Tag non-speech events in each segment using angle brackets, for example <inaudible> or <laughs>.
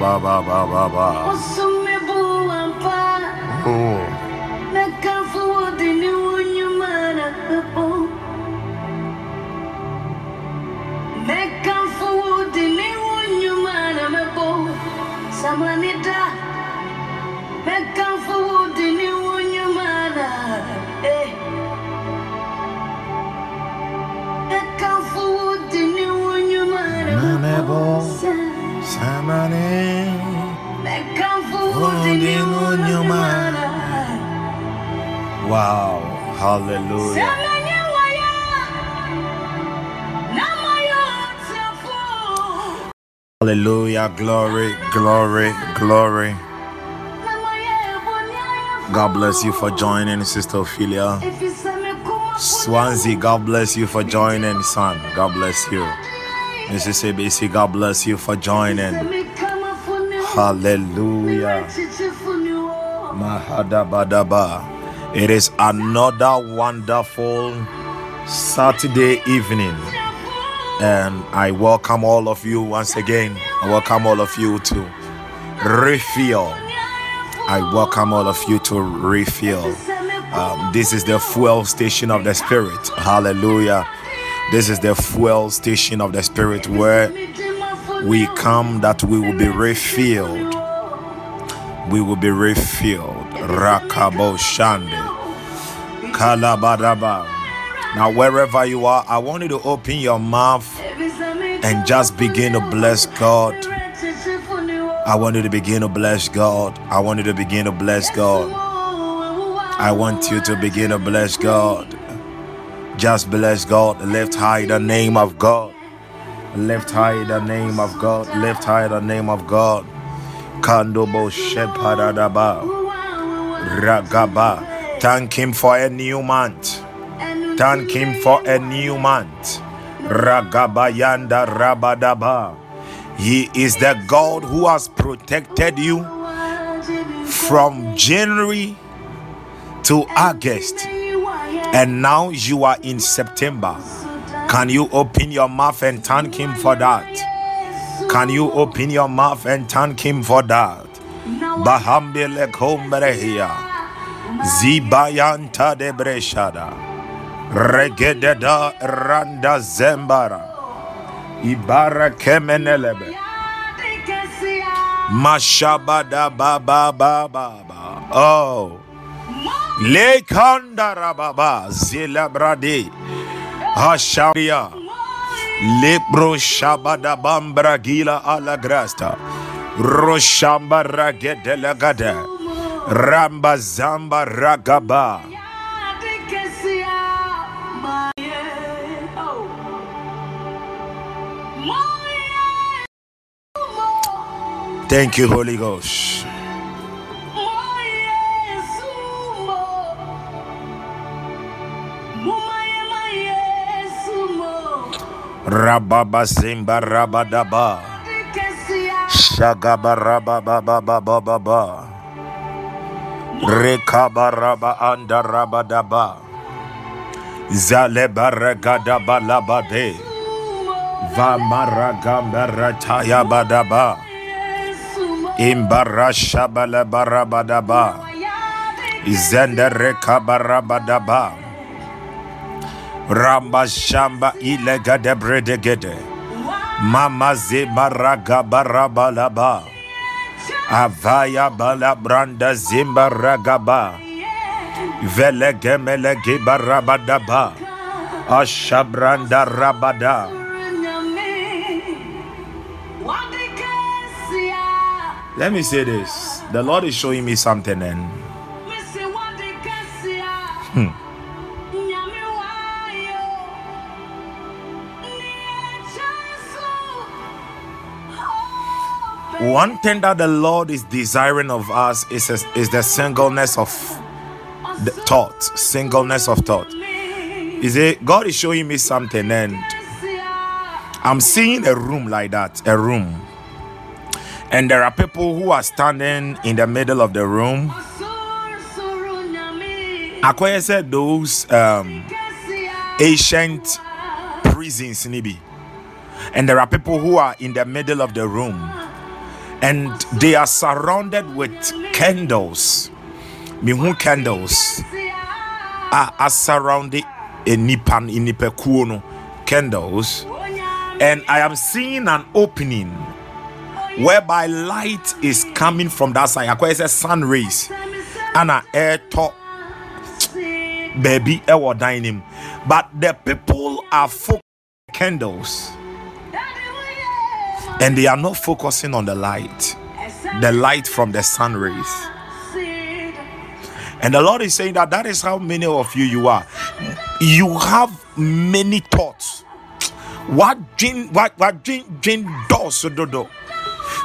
Ba ba ba ba ba. Usume buampa Oh, Meka fudi ni unyumana mebo Meka fudi ni unyumana mebo Samranida Meka fudi ni unyumana Eh Meka fudi ni unyumana Namebo. Mebo Samane. Meka fudi ni Fudi unyumana Wow. Hallelujah. Semenya waya Namayo tafo Hallelujah. Glory, glory, glory. God bless you for joining, Sister Ophelia. Swansea, God bless you for joining, son. God bless you. ABC, God bless you for joining. Hallelujah. It is another wonderful Saturday evening. And I welcome all of you once again. I welcome all of you to refill I welcome all of you to refill. Um, this is the fuel station of the Spirit. Hallelujah. This is the fuel station of the Spirit where we come that we will be refilled. We will be refilled. Rakabo Shande. Now, wherever you are, I want you to open your mouth and just begin to bless God. I want you to begin to bless God. I want you to begin to bless God. I want you to begin to bless God. Just bless God. Lift high the name of God. Lift high the name of God. Lift high the name of God. Kandobo Sheparadaba. Ragaba. Thank Him for a new month. Thank Him for a new month. Ragabayanda Rabadaba. He is the God who has protected you from January to August and now you are in September. Can you open your mouth and thank Him for that? Can you open your mouth and thank Him for that? Bahambele kombrehia. Zibayanta de breshada. Regededa randa zembara. Ibara kemenelebe. Mashabada baba baba baba. Oh. Lekanda rababa zilabrade hasharia lebro shabada bambra gila alagrasta roshamba ragedelagada ramba zamba ragaba Thank you, Holy Ghost. Rababa Zimba Rabadaba. Shagaba Rababa Rekaba Raba Anda Rabadaba. Zaleba Regadaba Labade Vamaragamba Rataya Badaba. Imbara Shabala Barabadaba Zender Rekaba Rabadaba Ramba shamba ilega de bredegede. Mama ze baraga barabalaba. Avaya bala branda zimba ragaba. Vele gemele. Ashabranda rabada. Let me say this. The Lord is showing me something and One thing that the Lord is desiring of us is, is the singleness of the thought. Singleness of thought. Is it God is showing me something and I'm seeing a room like that, a room. And there are people who are standing in the middle of the room. Akoya said those um, ancient prisons, maybe. And there are people who are in the middle of the room and they are surrounded with candles. Mihu candles are, surrounding a nipan in no candles, and I am seeing an opening whereby light is coming from that side. I call a sun rays, and a air top. Baby air dining, but the people are focused candles and they are not focusing on the light, the light from the sun rays. And the Lord is saying that that is how many of you you are. You have many thoughts. What dream, what what dream, dream does do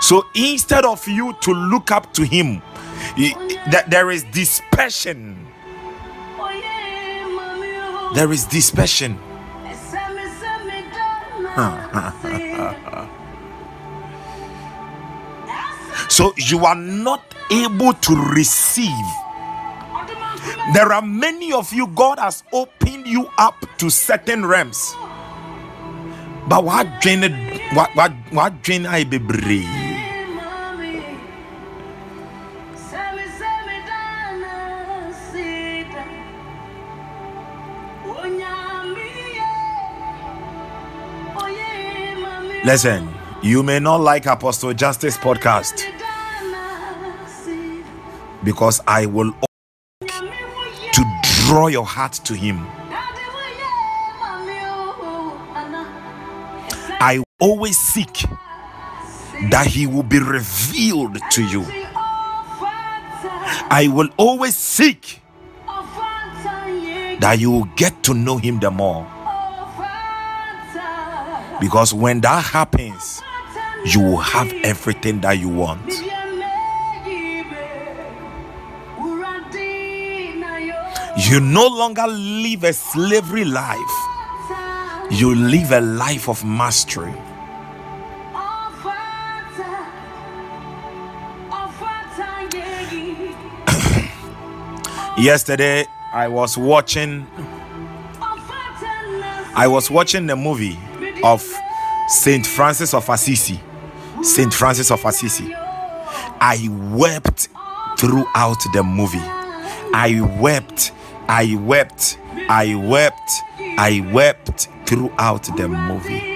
So instead of you to look up to Him, that there is dispersion. There is dispersion. <laughs> So you are not able to receive. There are many of you, God has opened you up to certain realms. But what drain what what what drain I be brave? Listen, you may not like Apostle Justice podcast because I will to draw your heart to him. I always seek that he will be revealed to you. I will always seek that you will get to know him the more. Because when that happens, you will have everything that you want. You no longer live a slavery life, you live a life of mastery. <coughs> Yesterday, I was watching I was watching the movie of Saint Francis of Assisi. Saint Francis of Assisi. I wept throughout the movie. I wept, I wept, I wept, I wept throughout the movie.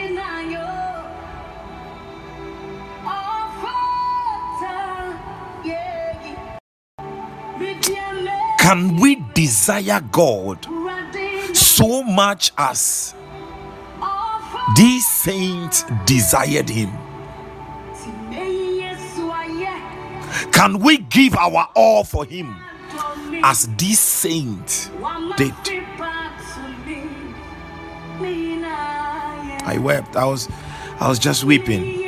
Can we desire God so much as these saints desired Him? Can we give our all for Him as this saint did? I wept. I was, I was just weeping.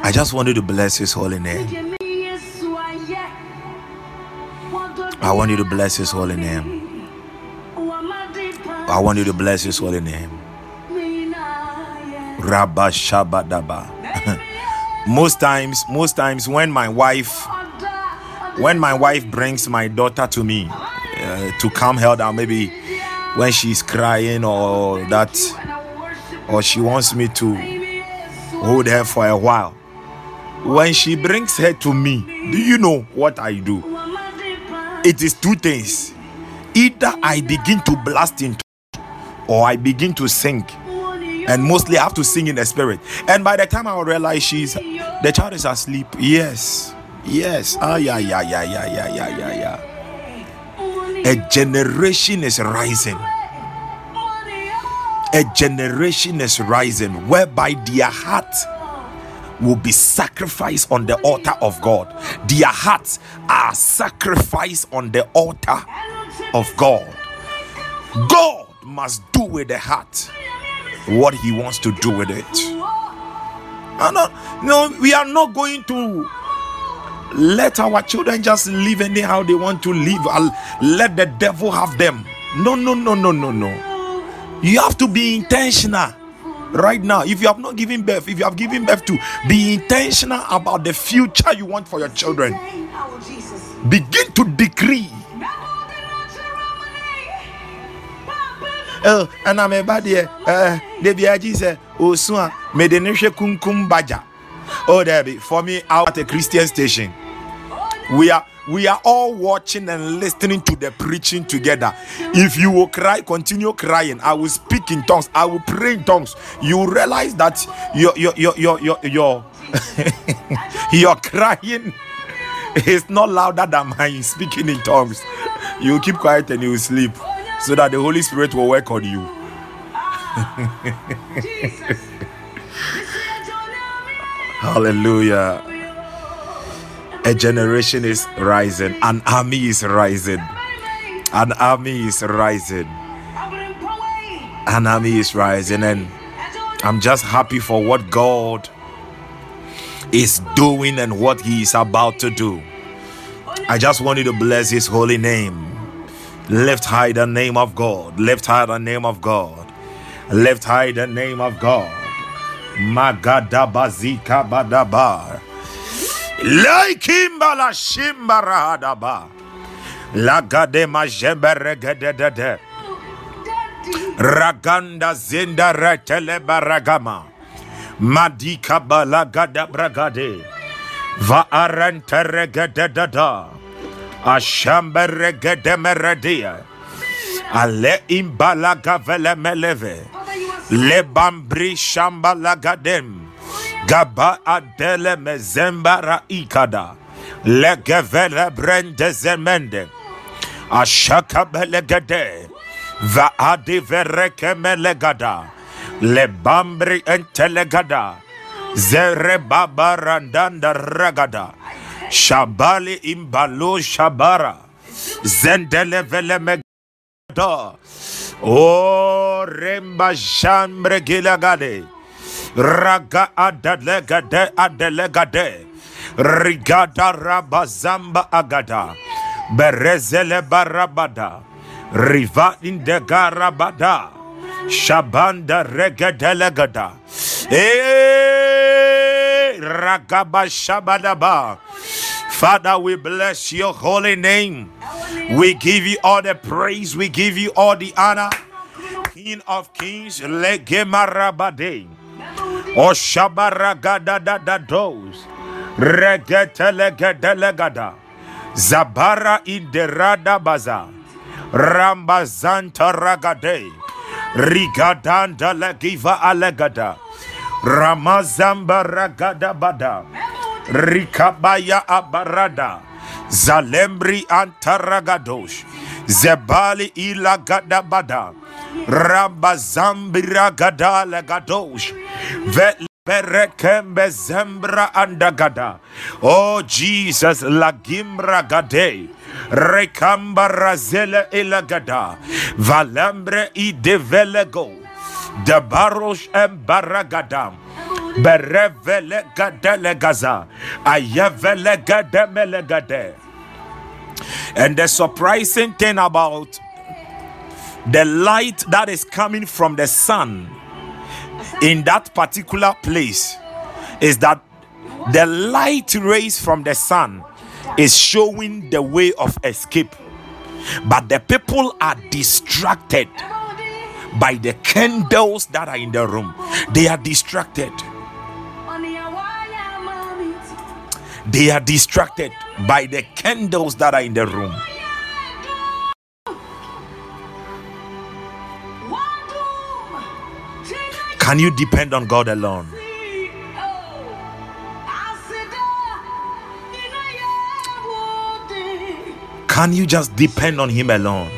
I just wanted to bless His holy name. I want you to bless His holy name. I want you to bless His holy name. Rabba Shabadaba. <laughs> most times, most times when my wife, when my wife brings my daughter to me uh, to help her, maybe when she's crying or that, or she wants me to hold her for a while. When she brings her to me, do you know what I do? It is two things. Either I begin to blast into or I begin to sing. And mostly I have to sing in the spirit. And by the time I realize she's the child is asleep. Yes. Yes. Ah yeah, yeah, yeah, yeah, yeah, yeah, yeah, yeah. A generation is rising. A generation is rising whereby their heart will be sacrificed on the altar of God. Their hearts are sacrificed on the altar of God. God must do with the heart what He wants to do with it. No, no, uh, no, we are not going to let our children just live anyhow they want to live. I'll let the devil have them. No, no, no, no, no, no. You have to be intentional right now if you have not given birth if you have given birth to be intentional about the future you want for your children begin to decree Eh, eh, oh and i'm about there uh eh, the biaji say oh so me de ne kunkum baja oh be for me out at a christian station we are we are all watching and listening to the preaching together. If you will cry, continue crying. I will speak in tongues. I will pray in tongues. You realize that your your your your your your, <laughs> your crying is not louder than my speaking in tongues. You keep quiet and you will sleep, so that the Holy Spirit will work on you. <laughs> Hallelujah. A generation is rising, an army is rising, an army is rising, an army is rising, and I'm just happy for what God is doing and what He is about to do. I just want you to bless His holy name. Lift high the name of God. Lift high the name of God. Lift high the name of God. Magadabazika badabar. Laikimbala shimbarahadaba. Lagadema jemberegedede. Raganda zinda retele baragama. Madika balagada bragade. Va arenteregededa. Ashambere gedemeradia. Ale imbalaga vele meleve. Lebambri shambala gadem. Gaba adele mezembara ikada. Legevele brende zemende. Ashaka belegade. Va adi vereke melegada. Lebambri entelegada. Zere babarandanda ragada. Shabali imbalo shabara. Zendele vele megada. O remba jambre gilagade. Raga adelegade adelegade. Rigada rabazamba agada. Berezele barabada. Riva indegarabada. Shabanda regadelegada. Eh. Father, we bless your holy name. We give you all the praise. We give you all the honor. King of kings, legemarabade. O shabaragada da da dos. Regetelegada. Zabara inderada baza. Rambazanta ragade. Rigadanda legiva alegada. Ramazamba ragada bada. Rikabaya abarada. Zalembri antaragadosh. Zebali ilagada bada. Rambazambi ragada legadosh. Vet Berekembe zembra andagada. Oh Jesus, lagimbra gade. Rekamba razele ilagada. Valembre i. De barosh embaragada. Berevele gadele gaza. Ayevele gademele gade. And the surprising thing about the light that is coming from the sun in that particular place is that the light rays from the sun is showing the way of escape but the people are distracted by the candles that are in the room. They are distracted. They are distracted by the candles that are in the room. Can you depend on god alone? Can you just depend on him alone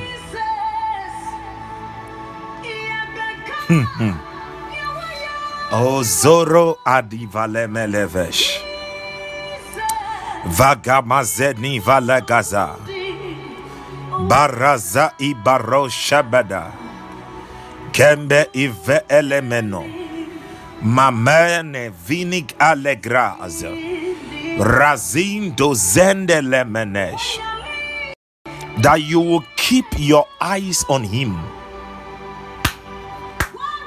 Hmm, hmm. oh zoro adivalemelevesh. Vagamazeni valagaza baraza ibaro shabada kembe ive elemeno. Mamene vinig alegraz razin dozende lemenesh. That you will keep your eyes on him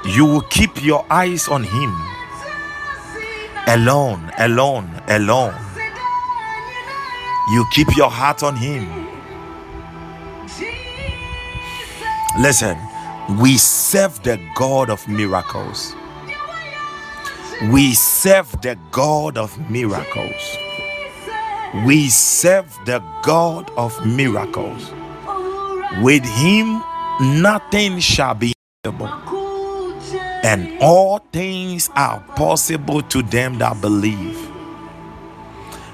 you will keep your eyes on him. Alone alone alone. You keep your heart on him. Listen we serve the god of miracles. We serve the god of miracles. We serve the god of miracles. With him nothing shall be impossible and all things are possible to them that believe.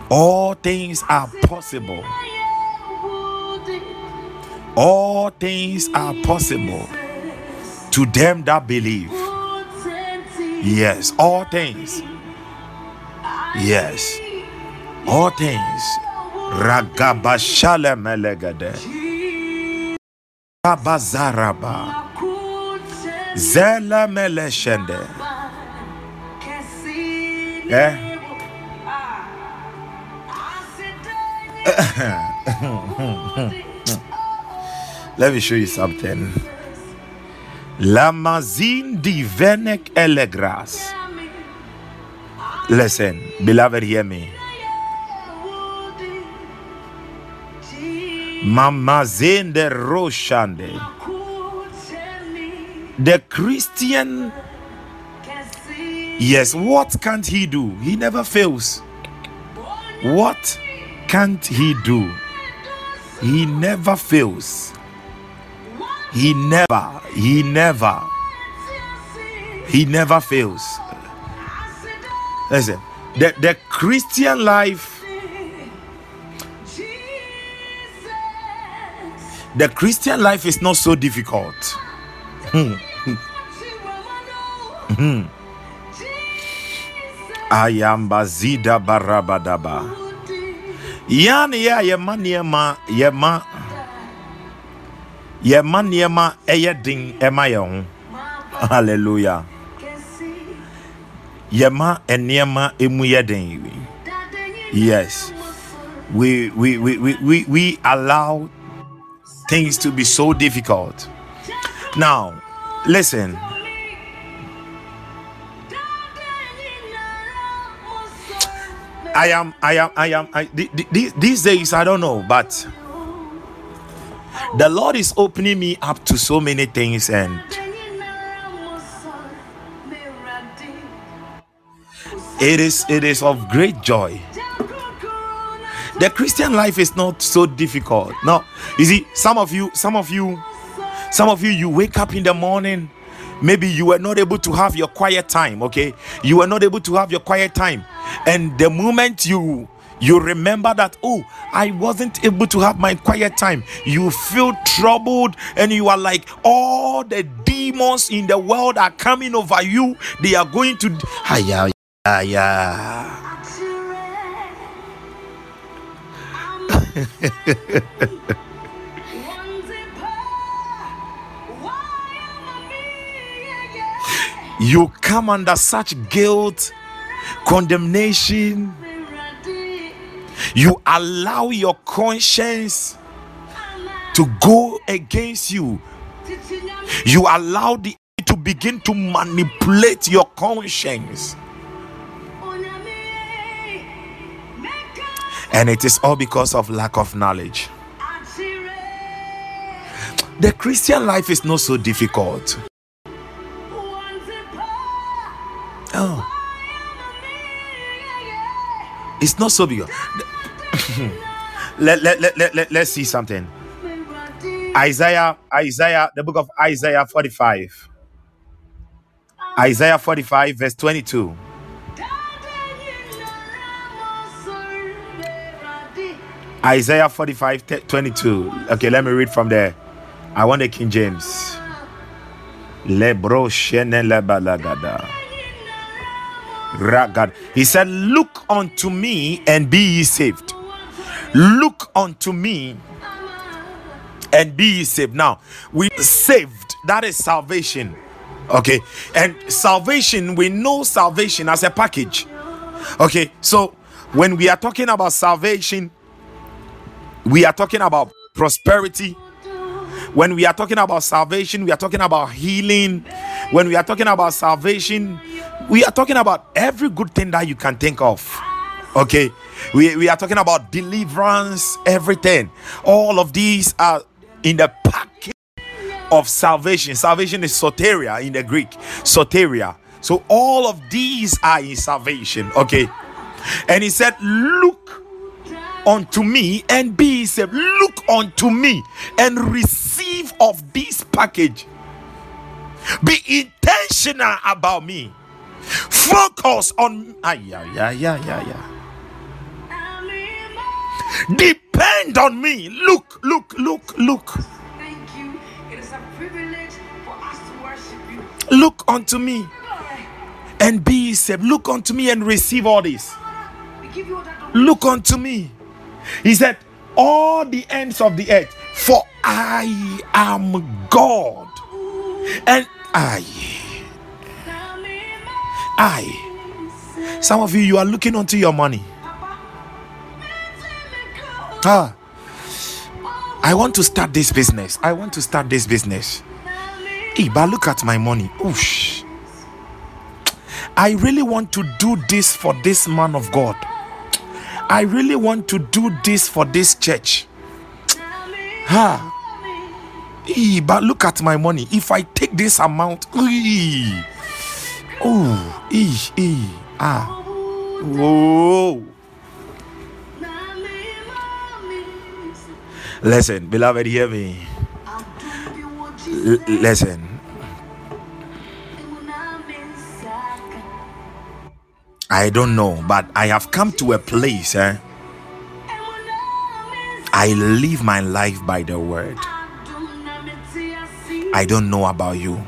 All things are possible. All things are possible to them that believe. Yes all things. Yes. All things. Ragabashale melegade rabazaraba zela meleshende eh? <laughs> Let me show you something. Lamazin divenek elegras. Listen beloved hear me. Mamazende roshande the christian yes what can't he do he never fails what can't he do He never fails. He never, he never, he never fails. Listen, the, the Christian life, the Christian life is not so difficult. Hmm. Hmm. Ayambazida barabadaba. Yani ya yema nneɛma yɛma yɛma nneɛma ɛyɛ den ɛma yɛn ho hallelujah. Yɛma nneɛma emu yɛ den yes. We we, we we we we allow things to be so difficult. Now listen I am, I am, I am. I, th- th- th- these days, I don't know, but the Lord is opening me up to so many things, and it is, it is of great joy. The Christian life is not so difficult. Now, you see, some of you, some of you, some of you, you wake up in the morning. Maybe you were not able to have your quiet time. Okay, you were not able to have your quiet time. And the moment you you remember that oh i wasn't able to have my quiet time you feel troubled and you are like all the demons in the world are coming over you. They are going to hiya <laughs> you come under such guilt condemnation. You allow your conscience to go against you. You allow the to begin to manipulate your conscience. And it is all because of lack of knowledge. The Christian life is not so difficult. It's not so big. <laughs> let, let, let, let, let, let's see something. Isaiah, Isaiah, the book of Isaiah 45. Isaiah 45, verse 22. Isaiah 45, 22. Okay, let me read from there. I want the King James. Lebro shene lebalagada. Ragad. He said, Look unto me and be ye saved. Look unto me and be ye saved. Now, we saved, that is salvation. Okay, and salvation, we know salvation as a package. Okay, so when we are talking about salvation, we are talking about prosperity. When we are talking about salvation, we are talking about healing. When we are talking about salvation, we are talking about every good thing that you can think of. Okay, we, we are talking about deliverance, everything. All of these are in the package of salvation. Salvation is soteria in the Greek, soteria. So all of these are in salvation. Okay, and he said, Look unto me and be saved. Look unto me and receive of this package. Be intentional about me. Focus on ah, yeah, yeah, yeah, yeah, yeah. Depend on me. Look, look, look, look. Thank you. It is a privilege for us to worship you. Look unto me and be saved. Look unto me and receive all this. We give you all that. Look unto me. He said, All the ends of the earth, for I am God. And I, I. Some of you, you are looking onto your money. Ah, I want to start this business. I want to start this business. Hey, but look at my money. Oosh. I really want to do this for this man of God. I really want to do this for this church. Ha. Hey, but look at my money. If I take this amount, ee, oh, ee, ee, ah, oh. Listen, beloved, hear me. L- listen. I don't know, but I have come to a place. Eh? I live my life by the word. I don't know about you.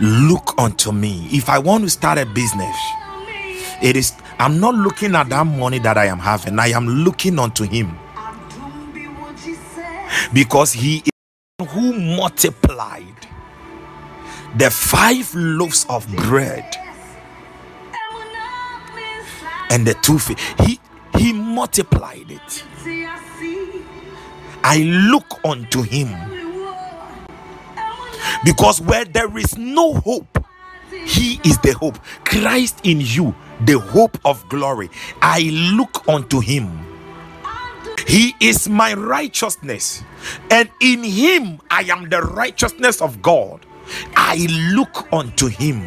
Look unto me. If I want to start a business, it is I'm not looking at that money that I am having. I am looking unto him. Because he is who multiplied the five loaves of bread and the two fish. He he multiplied it. I look unto him. Because where there is no hope, he is the hope. Christ in you, the hope of glory. I look unto him. He is my righteousness, and in him I am the righteousness of God. I look unto him.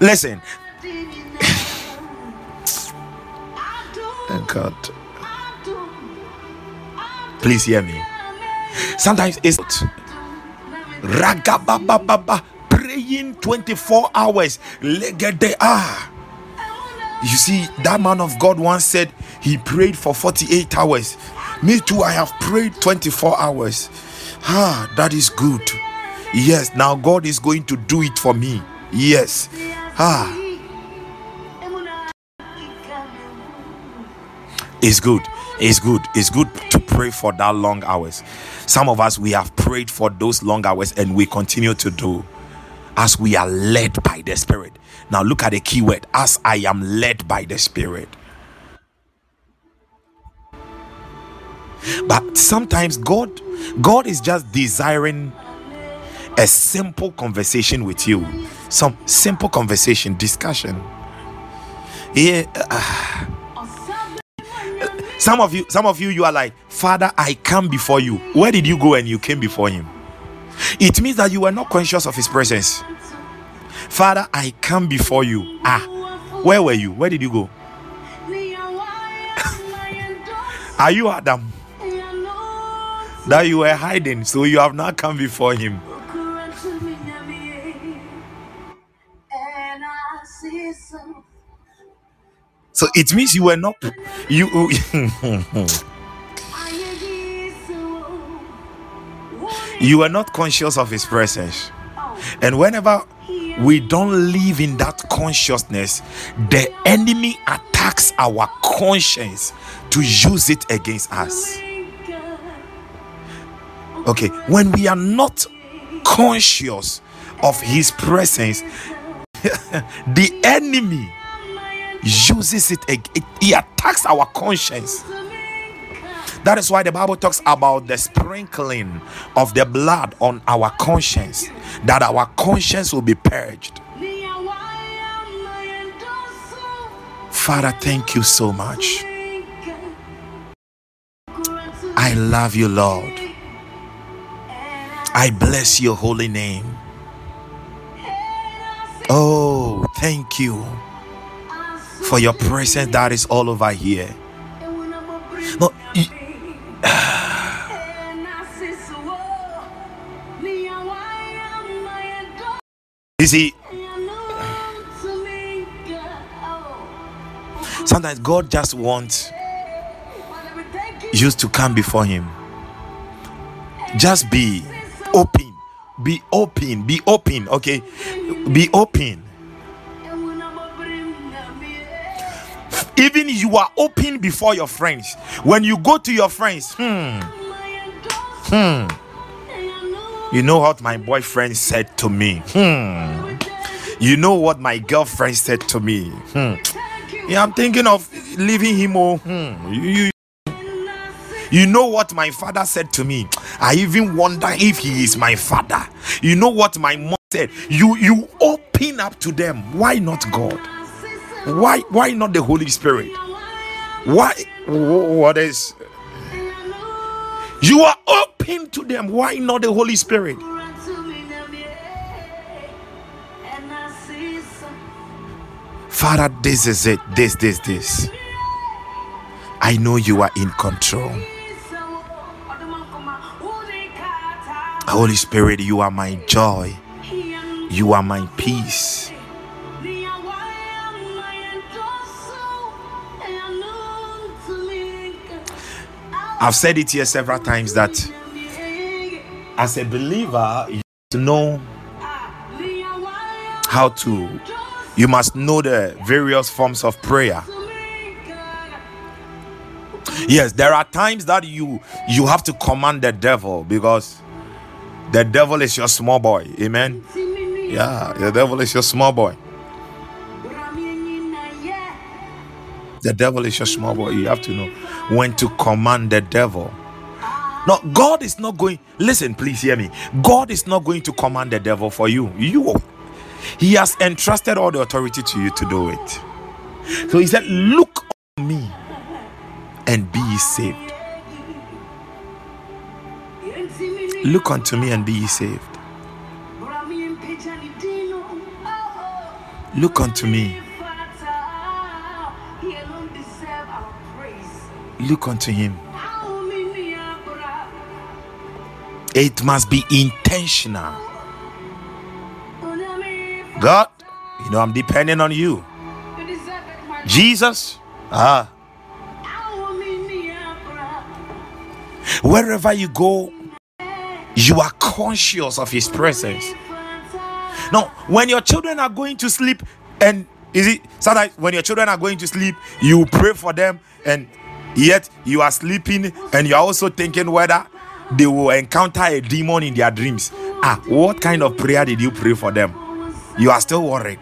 Listen. <laughs> Thank God. Please hear me. Sometimes it's ragabababa praying 24 hours. Legede ah. You see, that man of God once said he prayed for 48 hours. Me too, I have prayed 24 hours. Ah, that is good. Yes, now God is going to do it for me. Yes. Ah. It's good. It's good. It's good to pray for that long hours. Some of us we have prayed for those long hours and we continue to do as we are led by the Spirit. Now look at the key word as I am led by the Spirit. But sometimes God God is just desiring a simple conversation with you. Some simple conversation, discussion. Yeah. Uh, some of you, some of you, you are like, Father, I come before you. Where did you go and you came before him? It means that you were not conscious of his presence. Father, I come before you. Ah, where were you? Where did you go? are you Adam? That you were hiding, so you have not come before him. So it means you were not you <laughs> you were not conscious of his presence. And whenever we don't live in that consciousness, the enemy attacks our conscience to use it against us. Okay, when we are not conscious of his presence, <laughs> the enemy uses it, it, he attacks our conscience. That is why the Bible talks about the sprinkling of the blood on our conscience, that our conscience will be purged. Father, thank you so much. I love you, Lord. I bless your holy name. Oh, thank you for your presence that is all over here. No, you, <sighs> you see, sometimes God just wants you to come before Him. Just be open, be open, be open, okay? Be open. Even you are open before your friends. When you go to your friends, hmm, hmm, you know what my boyfriend said to me. Hmm, you know what my girlfriend said to me. Hmm, yeah, I'm thinking of leaving him. Oh, hmm, you, you know what my father said to me. I even wonder if he is my father. You know what my mom said. You you open up to them. Why not God? Why why not the Holy Spirit? Why what is you are open to them? Why not the Holy Spirit? Father, this is it. This, this, this. I know you are in control. Holy Spirit, you are my joy. You are my peace. I've said it here several times that as a believer, you know how to, you must know the various forms of prayer. Yes, there are times that you you have to command the devil because the devil is your small boy. Amen. Yeah, the devil is your small boy. The devil is your small boy. You have to know when to command the devil. No, God is not going. Listen, please hear me. God is not going to command the devil for you. You, He has entrusted all the authority to you to do it. So He said, "Look on me and be saved. Look unto me and be saved. Look unto me. Look unto Him." It must be intentional. God, you know, I'm depending on you. Jesus, ah. Wherever you go, you are conscious of His presence. Now, when your children are going to sleep, and is it sometimes when your children are going to sleep, you pray for them, and yet you are sleeping, and you are also thinking whether they will encounter a demon in their dreams. Ah, what kind of prayer did you pray for them? You are still worried.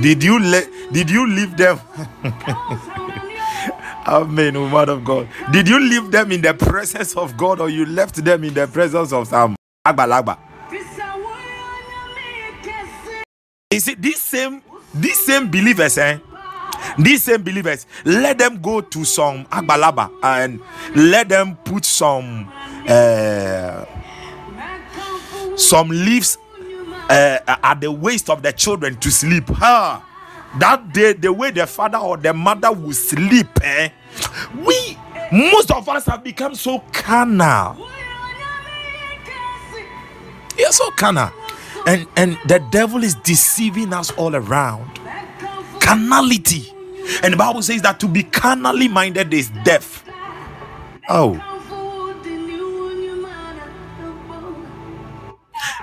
Did you let did you leave them? <laughs> Amen, woman of God. Did you leave them in the presence of God or you left them in the presence of some agbalagba? Is it this same these same believers, eh? These same believers, let them go to some agbalaba and let them put some uh, some leaves uh, at the waist of the children to sleep. Huh? That day, the way the father or the mother will sleep, eh? We most of us have become so carnal. You're so carnal. And and the devil is deceiving us all around. Carnality. And the Bible says that to be carnally minded is death. Oh.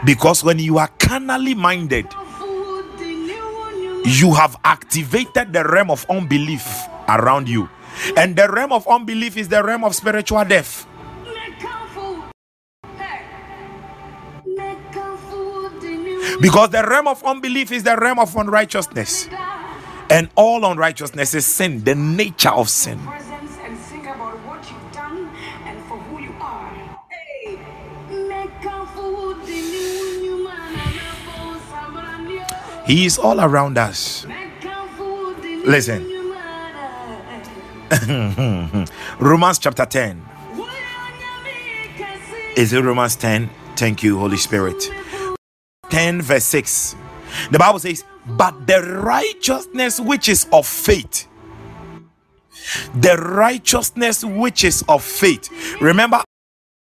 Because when you are carnally minded, you have activated the realm of unbelief around you. And the realm of unbelief is the realm of spiritual death. Because the realm of unbelief is the realm of unrighteousness. And all unrighteousness is sin, the nature of sin. He is all around us. Listen. <laughs> Romans chapter 10. Is it Romans 10? Thank you, Holy Spirit. 10 verse 6. The Bible says, But the righteousness which is of faith, the righteousness which is of faith. Remember,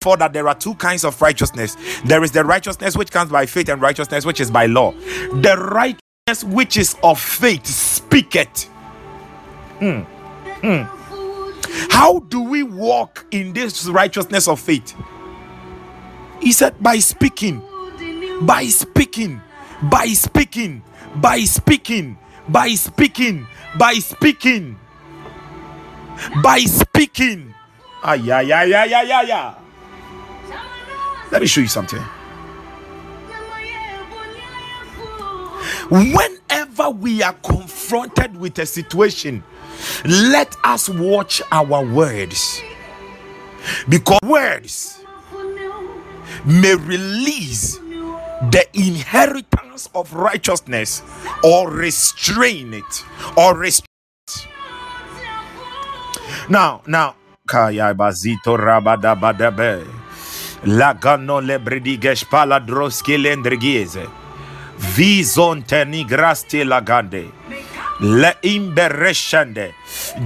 for that there are two kinds of righteousness. There is the righteousness which comes by faith and righteousness which is by law. The righteousness which is of faith speaketh. Hmm. Hmm. how do we walk in this righteousness of faith? He said by speaking. By speaking. By speaking by speaking by speaking by speaking by speaking ah yeah yeah yeah yeah yeah let me show you something. Whenever we are confronted with a situation, let us watch our words. Because words may release the inheritance of righteousness or restrain it or restrain it. Now, now, Kaya Bazito Rabadabadabe. Lagano lebridigesh pala droske lendrigieze. Vizonte nigraste lagande.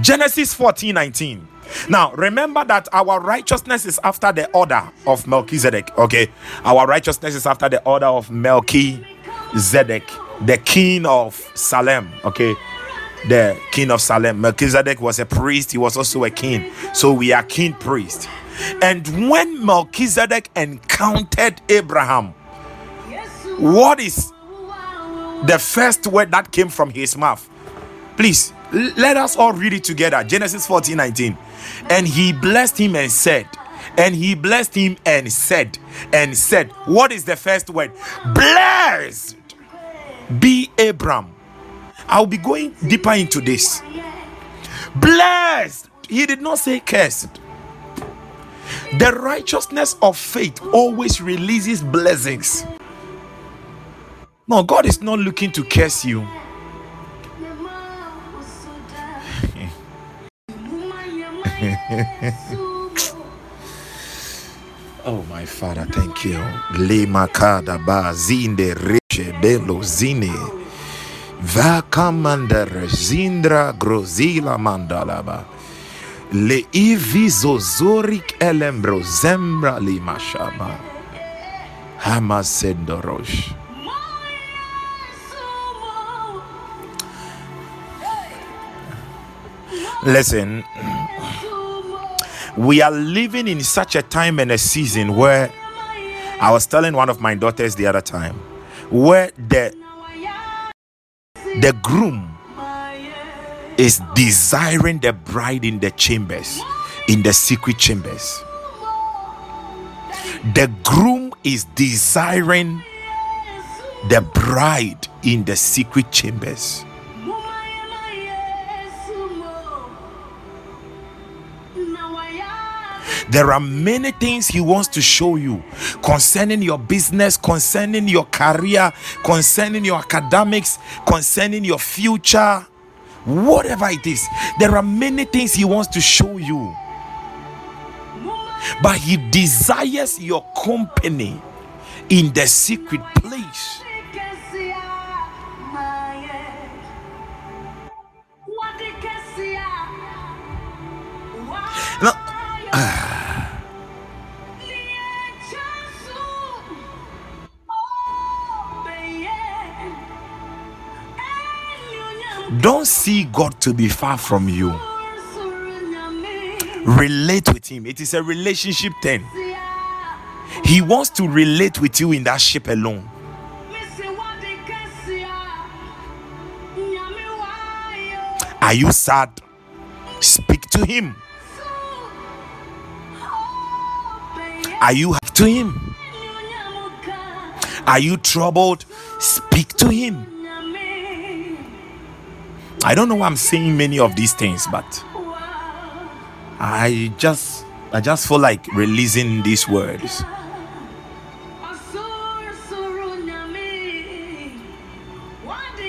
Genesis 14 19. Now, remember that our righteousness is after the order of Melchizedek. Okay, our righteousness is after the order of Melchizedek, the king of Salem. Okay, the king of Salem. Melchizedek was a priest, he was also a king. So we are king priest. And when Melchizedek encountered Abraham, what is the first word that came from his mouth? Please let us all read it together. Genesis 14 19. And he blessed him and said, and he blessed him and said, and said, What is the first word? Blessed be Abram. I'll be going deeper into this. Blessed. He did not say cursed. The righteousness of faith always releases blessings. No, God is not looking to curse you. <laughs> oh, my Father, thank you. Le makada ba zinde riche belo zine. Va commander zindra grozila mandalaba. Le ivizo zorik elembro zembra li mashaba. Hamasendorosh. Listen, we are living in such a time and a season where I was telling one of my daughters the other time where the the groom is desiring the bride in the chambers in the secret chambers. The groom is desiring the bride in the secret chambers There are many things He wants to show you concerning your business, concerning your career, concerning your academics, concerning your future, whatever it is. There are many things He wants to show you. But He desires your company in the secret place. Now, Don't see God to be far from you. Relate with Him. It is a relationship thing. He wants to relate with you in that ship alone. Are you sad? Speak to Him. Are you happy to Him? Are you troubled? Speak to Him. I don't know why I'm saying many of these things, but I just I just feel like releasing these words.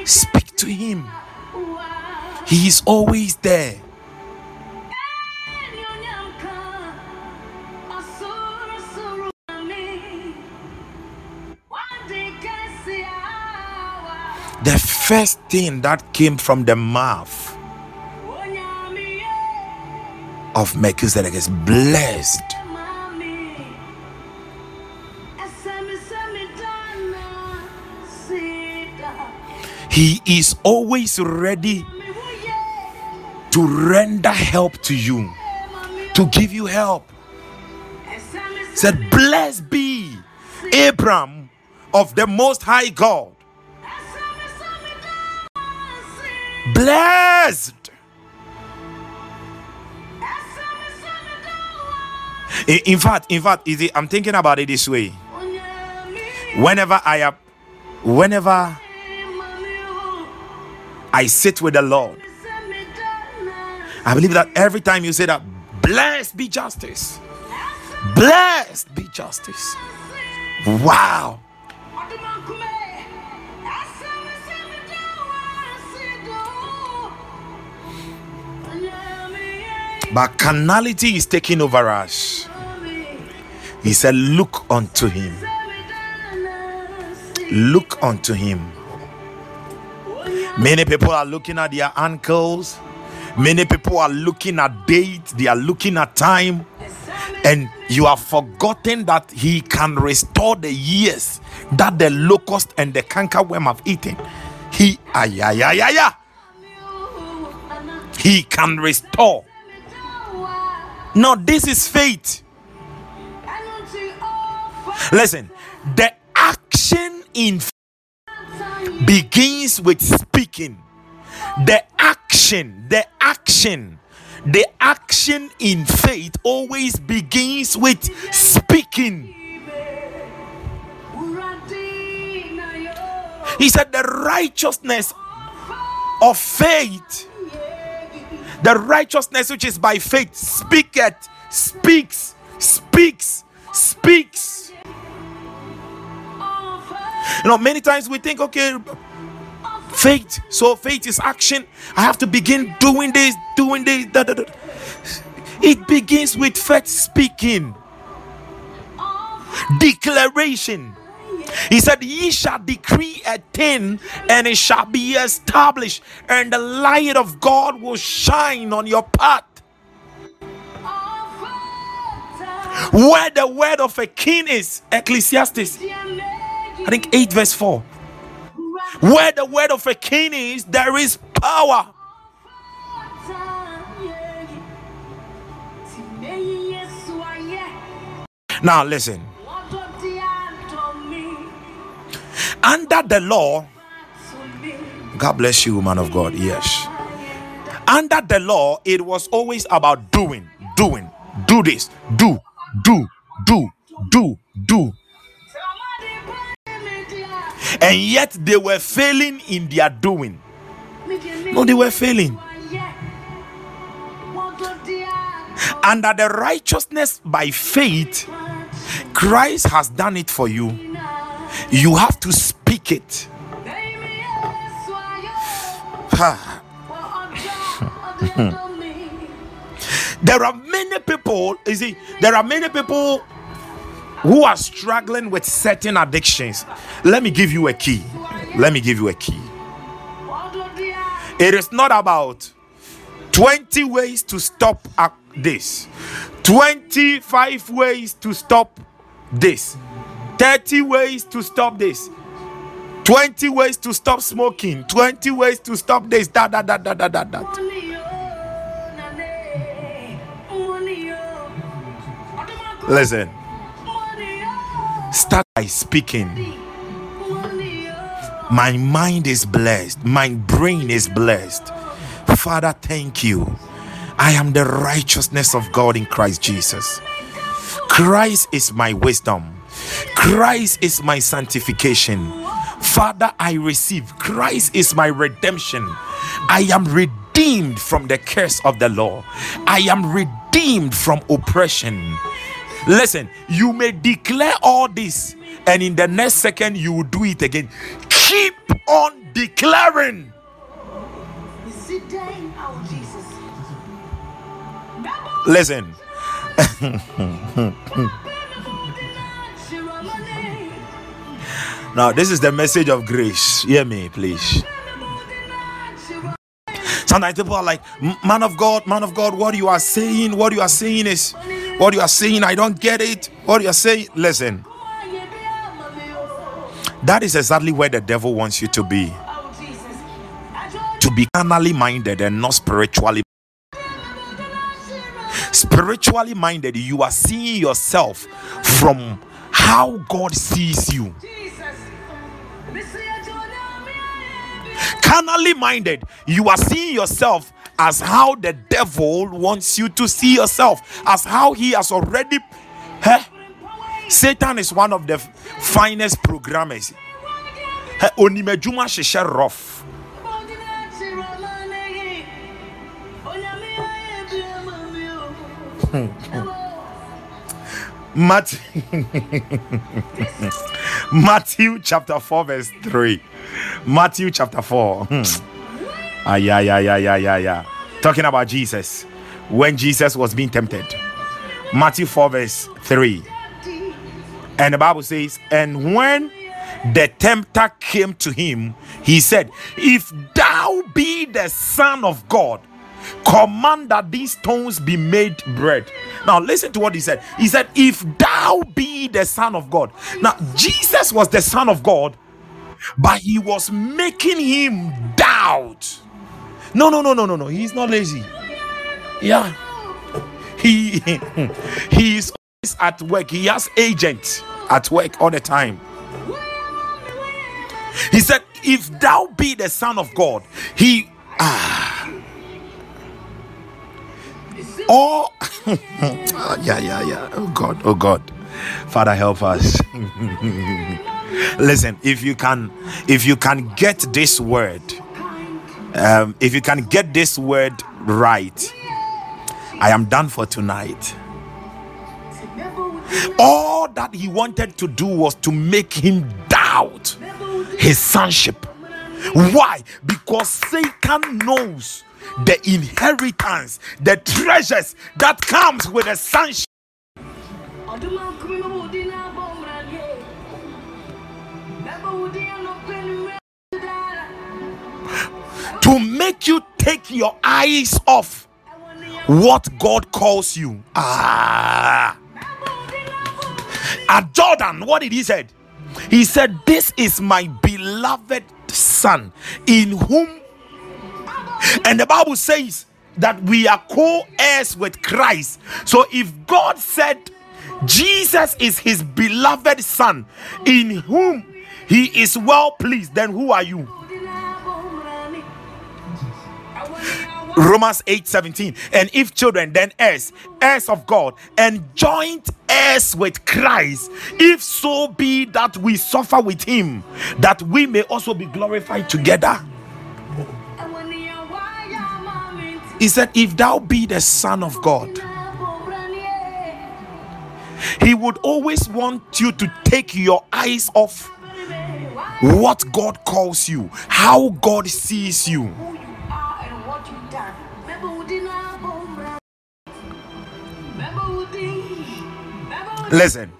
Speak to him. He is always there. the first thing that came from the mouth of Melchizedek is blessed. He is always ready to render help to you, to give you help. Said, Blessed be Abram of the Most High God blessed. In, fact, in fact, it, I'm thinking about it this way. Whenever I am, whenever I sit with the Lord, I believe that every time you say that, blessed be justice, blessed be justice. Wow. But carnality is taking over us. He said, Look unto him. Look unto him. Many people are looking at their ankles. Many people are looking at dates. They are looking at time. And you have forgotten that He can restore the years that the locust and the cankerworm have eaten. He, ayayayaya. He can restore. Now, this is faith. Listen, the action in begins with speaking. The action, the action, the action in faith always begins with speaking. He said, The righteousness of faith, the righteousness which is by faith, speaketh, speaks, speaks, speaks. You know, many times we think, okay, faith, so faith is action. I have to begin doing this, doing this. Da, da, da. It begins with faith speaking, declaration. He said, Ye shall decree a thing, and it shall be established, and the light of God will shine on your path. Where the word of a king is, Ecclesiastes, I think 8 verse 4. Where the word of a king is, there is power. Now, listen. Under the law, God bless you, man of God. Yes. Under the law, it was always about doing, doing, do this, do, do, do, do, do. And yet they were failing in their doing. No, they were failing. Under the righteousness by faith, Christ has done it for you. You have to it. there are many people, you see, there are many people who are struggling with certain addictions. Let me give you a key. Let me give you a key. It is not about 20 ways to stop this, 25 ways to stop this, 30 ways to stop this. 20 ways to stop smoking, 20 ways to stop this, that, that, that, that, that, that, that. Listen, start by speaking. My mind is blessed, my brain is blessed. Father, thank you. I am the righteousness of God in Christ Jesus. Christ is my wisdom. Christ is my sanctification. Father, I receive. Christ is my redemption. I am redeemed from the curse of the law. I am redeemed from oppression. Listen, you may declare all this, and in the next second, you will do it again. Keep on declaring. Listen. <laughs> now, this is the message of grace. Hear me, please. Sometimes people are like, Man of God, man of God, what you are saying, what you are saying is, what you are saying, I don't get it. What you are saying, listen. That is exactly where the devil wants you to be. To be carnally minded and not spiritually spiritually minded, you are seeing yourself from how God sees you. Carnally minded, you are seeing yourself as how the devil wants you to see yourself, as how he has already. Huh? Satan is one of the finest programmers. Eh, Onimejuma Shisha rough. Hmm. <laughs> Matthew, chapter 4, verse 3. Matthew chapter 4. Hmm. Ah, yeah, yeah, yeah, yeah, yeah, yeah. Talking about Jesus when Jesus was being tempted. Matthew 4, verse 3. And the Bible says, And when the tempter came to him, he said, If thou be the Son of God, command that these stones be made bread. Now, listen to what he said. He said, If thou be the Son of God. Now, Jesus was the Son of God, but he was making him doubt. No, no, no, no, no, no. He's not lazy. Yeah. He <laughs> he is always at work. He has agents at work all the time. He said, If thou be the Son of God, he ah oh <laughs> yeah, yeah, yeah. Oh God, oh God. Father help us. <laughs> Listen, if you can if you can get this word, um, if you can get this word right, I am done for tonight. All that he wanted to do was to make him doubt his sonship. Why? Because Satan knows the inheritance, the treasures that comes with a sonship. To make you take your eyes off what God calls you. Ah. At Jordan, what did he say? He said, This is my beloved son in whom and the Bible says that we are co heirs with Christ. So if God said Jesus is his beloved son in whom he is well pleased, then who are you? Romans 8 17. And if children, then heirs, heirs of God, and joint heirs with Christ, if so be that we suffer with him, that we may also be glorified together. He said, If thou be the Son of God, He would always want you to take your eyes off what God calls you, how God sees you. Listen,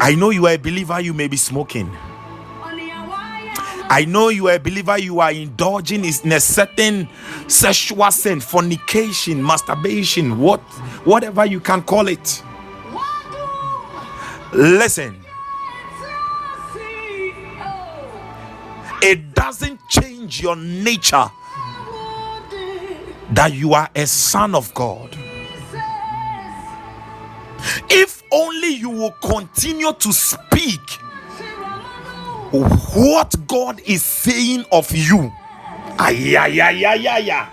I know you are a believer, you may be smoking. I know you are a believer, you are indulging in a certain sexual sin, fornication, masturbation, what whatever you can call it. Listen. It doesn't change your nature that you are a son of God. If only you will continue to speak what God is saying of you. Ay, ay, ay, ay, ay, ay.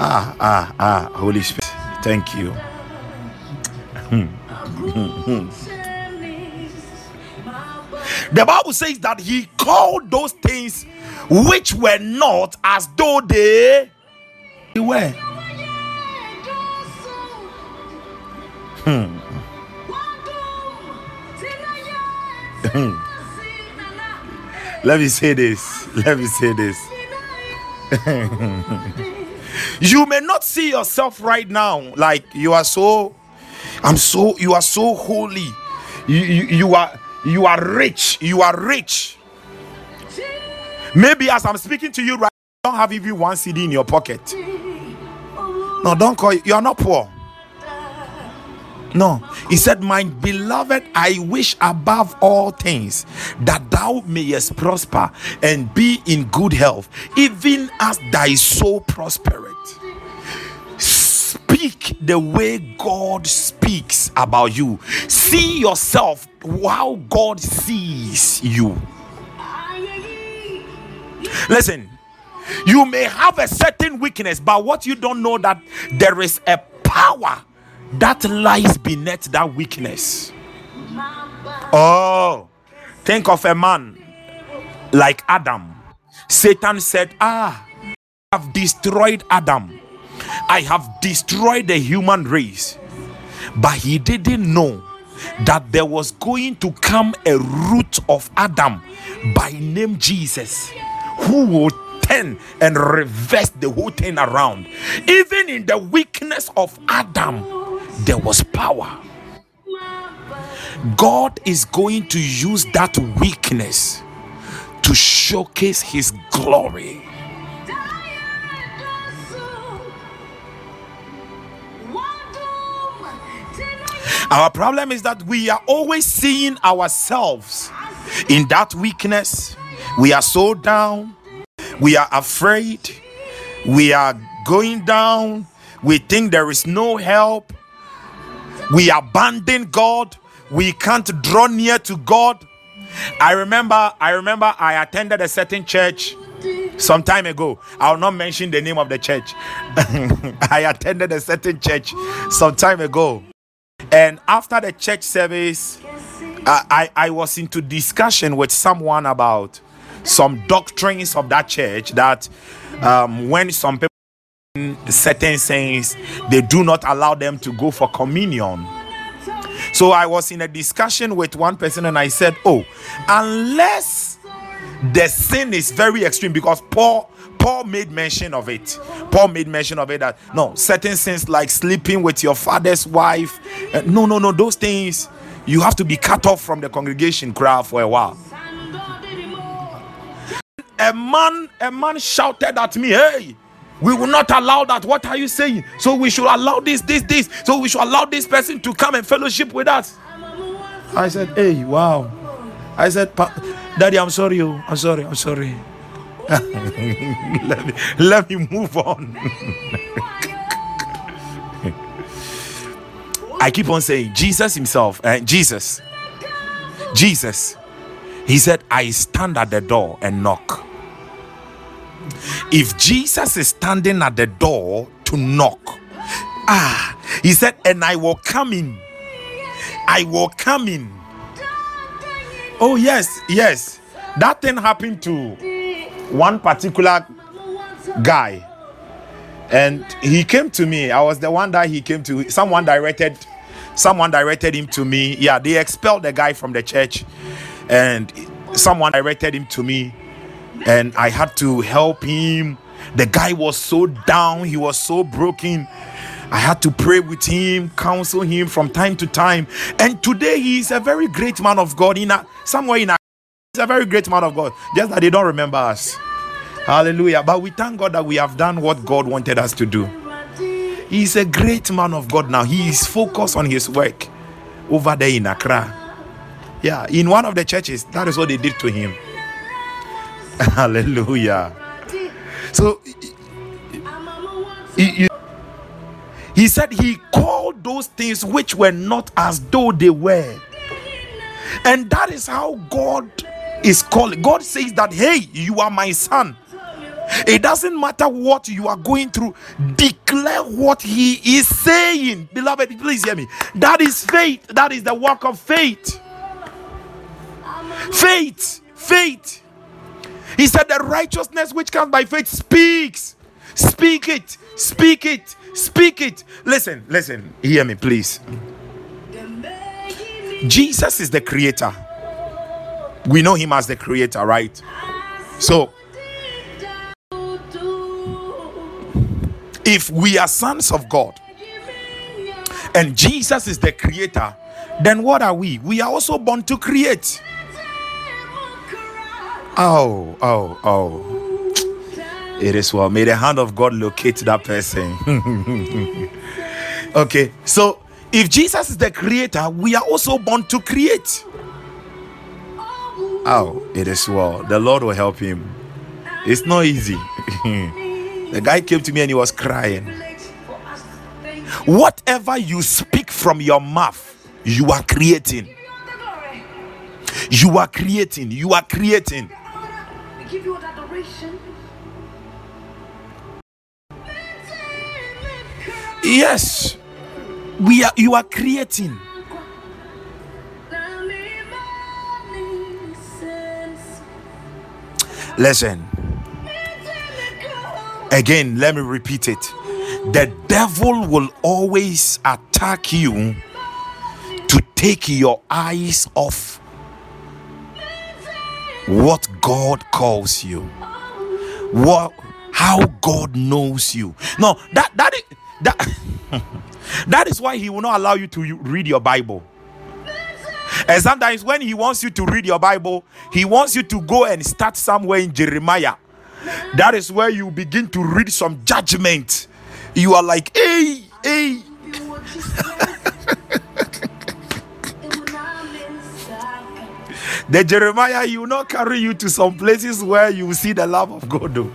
Ah, ah, ah, Holy Spirit, thank you. <laughs> the Bible says that He called those things which were not as though they were. Hmm. Let me say this. Let me say this. <laughs> you may not see yourself right now like you are so i'm so you are so holy. You, you, you are you are rich. You are rich. Maybe as i'm speaking to you right you don't have even one cedi in your pocket. No don't call you are not poor no, he said, My beloved, I wish above all things that thou mayest prosper and be in good health, even as thy soul prospereth. Speak the way God speaks about you. See yourself how God sees you. Listen, you may have a certain weakness, but what you don't know that there is a power that lies beneath that weakness. Oh, think of a man like Adam. Satan said, Ah, I have destroyed Adam, I have destroyed the human race. But he didn't know that there was going to come a root of Adam by name Jesus who would turn and reverse the whole thing around. Even in the weakness of Adam, there was power. God is going to use that weakness to showcase his glory. Our problem is that we are always seeing ourselves in that weakness. We are so down. We are afraid. We are going down. We think there is no help. We abandon God. We can't draw near to God. I remember, I remember I attended a certain church some time ago. I will not mention the name of the church. <laughs> I attended a certain church some time ago. And after the church service, I, I, I was into discussion with someone about some doctrines of that church that um, when some people certain things they do not allow them to go for communion so i was in a discussion with one person and i said oh unless the sin is very extreme because paul Paul made mention of it. Paul made mention of it that no, certain sins like sleeping with your father's wife, uh, no, no, no, those things you have to be cut off from the congregation crowd for a while. A man, a man shouted at me, Hey, we will not allow that. What are you saying? So we should allow this, this, this. So we should allow this person to come and fellowship with us. I said, Hey, wow. I said, Daddy, I'm sorry. Oh, I'm sorry. I'm sorry. <laughs> let, me, let me move on. <laughs> I keep on saying Jesus himself, uh, Jesus, Jesus, he said, I stand at the door and knock. If Jesus is standing at the door to knock, ah, he said, and I will come in. I will come in. Oh, yes, yes. That thing happened to one particular guy and he came to me i was the one that he came to someone directed someone directed him to me yeah they expelled the guy from the church and someone directed him to me and i had to help him the guy was so down he was so broken I had to pray with him, counsel him from time to time. And today he is a very great man of God in a, somewhere in a He's a very great man of God. Just that they don't remember us. Hallelujah. But we thank God that we have done what God wanted us to do. He's a great man of God now. He is focused on his work over there in Accra. Yeah, in one of the churches, that is what they did to him. <laughs> Hallelujah. So he, he said he called those things which were not as though they were. And that is how God is calling. God says that, hey, you are my son. It doesn't matter what you are going through, declare what He is saying. Beloved, please hear me. That is faith. That is the work of faith. Faith. Faith. He said, The righteousness which comes by faith speaks. Speak it. Speak it. Speak it. Listen, listen. Hear me, please. Jesus is the creator. We know him as the creator, right? So, if we are sons of God and Jesus is the creator, then what are we? We are also born to create. Oh, oh, oh. It is well. May the hand of God locate that person. <laughs> okay, so if Jesus is the creator, we are also born to create. Oh, it is well. The Lord will help him. It's not easy. <laughs> the guy came to me and he was crying. Whatever you speak from your mouth, you are creating. You are creating. You are creating. Yes. We are you are creating. Listen. Again let me repeat it. The devil will always attack you to take your eyes off what god calls you. What how god knows you. No that that that <laughs> That is why he will not allow you to read your Bible. And sometimes when he wants you to read your Bible, he wants you to go and start somewhere in Jeremiah. That is where you begin to read some judgment. You are like, hey, hey. The Jeremiah, you will not carry you to some places where you see the love of God. Though.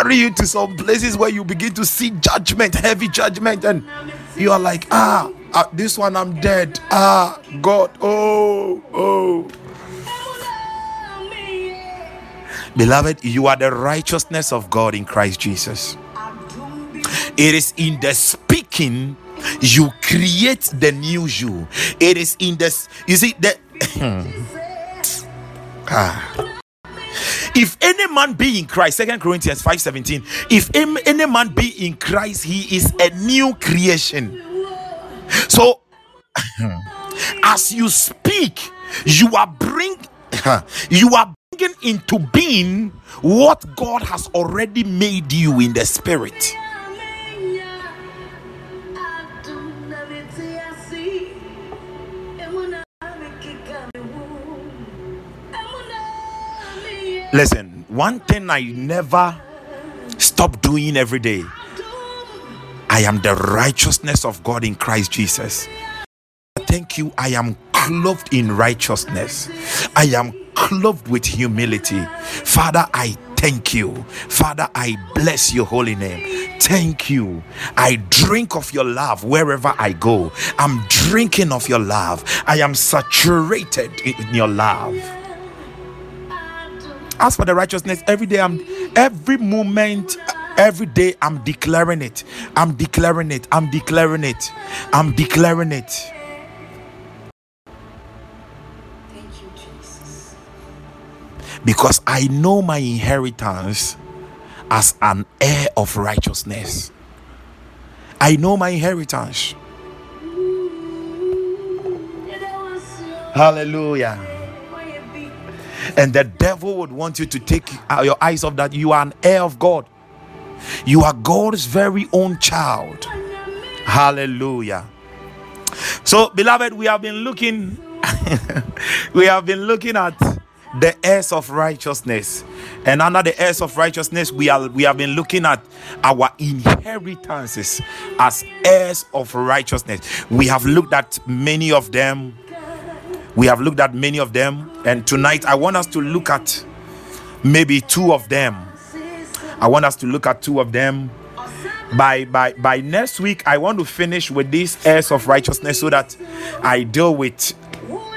Carry you to some places where you begin to see judgment, heavy judgment, and you are like, ah, ah this one I'm dead. Ah, God, oh, oh. Beloved, you are the righteousness of God in Christ Jesus. It is in the speaking you create the new you. It is in this, you see, the <clears throat> ah. If any man be in Christ, Second Corinthians 5 17, if any man be in Christ, he is a new creation. So, <laughs> as you speak, you are bring <laughs> you are bringing into being what God has already made you in the spirit. Listen, one thing I never stop doing every day. I am the righteousness of God in Christ Jesus. Thank you. I am clothed in righteousness. I am clothed with humility. Father, I thank you. Father, I bless your holy name. Thank you. I drink of your love wherever I go. I'm drinking of your love. I am saturated in your love. As for the righteousness, every day I'm every moment, every day I'm declaring it. I'm declaring it. I'm declaring it. I'm declaring it. Thank you, Jesus. Because I know my inheritance as an heir of righteousness. I know my inheritance. Hallelujah. And the devil would want you to take your eyes off that you are an heir of God. You are God's very own child. Hallelujah. So, beloved, we have been looking, <laughs> we have been looking at the heirs of righteousness. And under the heirs of righteousness, we are we have been looking at our inheritances as heirs of righteousness. We have looked at many of them we have looked at many of them, and tonight I want us to look at maybe two of them. I want us to look at two of them. By by by next week, I want to finish with these heirs of righteousness so that I deal with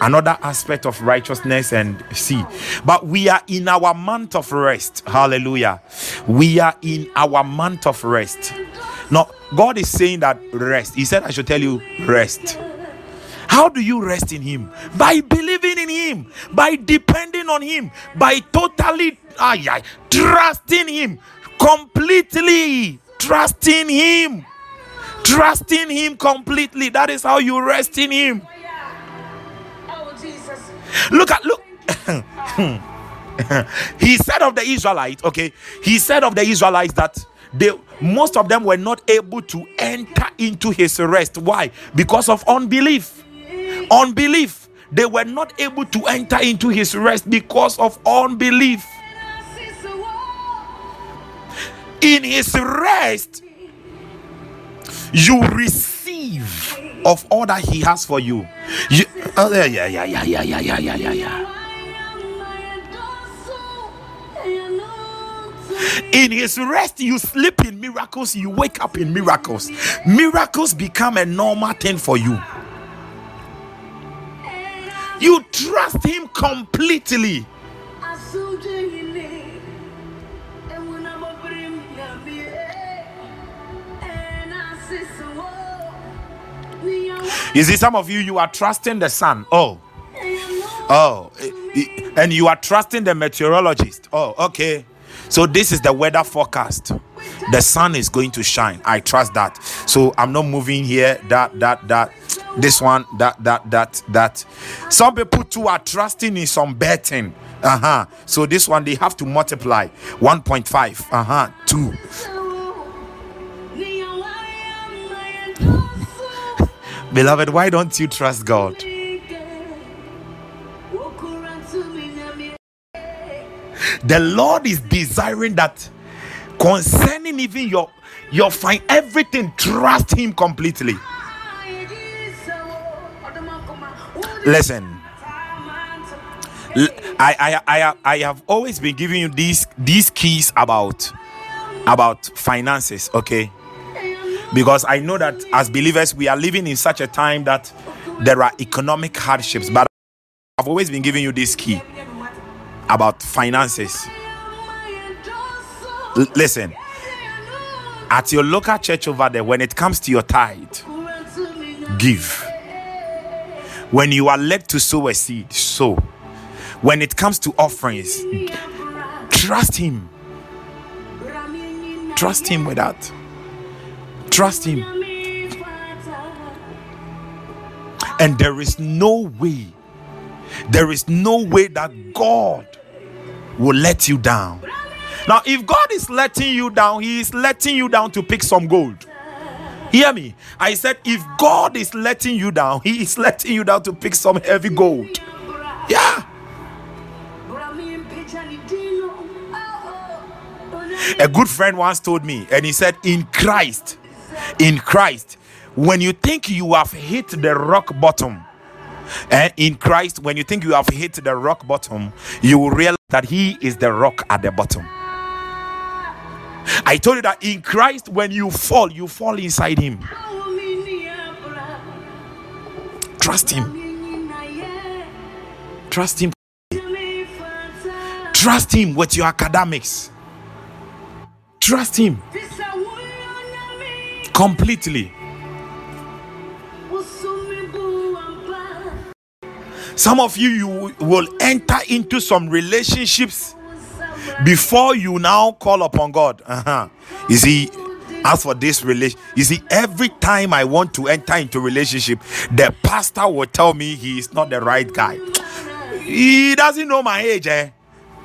another aspect of righteousness and see. But we are in our month of rest. Hallelujah. We are in our month of rest. Now, God is saying that rest. He said, I should tell you, rest. How do you rest in Him? By believing in Him, by depending on Him, by totally ay, ay, trusting Him, completely trusting Him, trusting Him completely. That is how you rest in Him. Oh, Jesus. Look at look. <laughs> he said of the Israelites, okay, he said of the Israelites that they most of them were not able to enter into his rest. Why? Because of unbelief unbelief. They were not able to enter into his rest because of unbelief. In his rest you receive of all that he has for you, you oh, yeah yeah yeah yeah yeah yeah yeah yeah yeah in his rest you sleep in miracles you wake up in miracles. Miracles become a normal thing for you you trust Him completely. You see, some of you, you are trusting the sun. Oh, oh, and you are trusting the meteorologist. Oh, okay. So, this is the weather forecast. The sun is going to shine. I trust that. So, I'm not moving here. That, that, that this one, that, that, that, that. Some people too are trusting in some betting. Uh huh. So this one they have to multiply 1.5. Uh huh. Two. <laughs> Beloved, why don't you trust God? The Lord is desiring that concerning even your your find everything trust him completely. Listen. I, I, I, I have always been giving you these these keys about about finances okay? Because i know that as believers we are living in such a time that there are economic hardships but i've always been giving you this key about finances. L- listen. At your local church over there when it comes to your tithe give when you are led to sow a seed sow. When it comes to offerings trust him. Trust him with that. Trust him. And there is no way there is no way that god will let you down. Now if god is letting you down he is letting you down to pick some gold hear me. I said if god is letting you down he is letting you down to pick some heavy gold. Yeah. A good friend once told me, and he said, In Christ, in Christ, when you think you have hit the rock bottom, and in Christ, when you think you have hit the rock bottom, you will realize that He is the rock at the bottom. I told you that in Christ, when you fall, you fall inside Him. Trust Him. Trust Him. Trust Him with your academics. Trust Him completely. Some of you, you will enter into some relationships before you now call upon God. Uh-huh. You see, as for this relation, you see, every time I want to enter into relationship, the pastor will tell me he is not the right guy. He doesn't know my age, eh?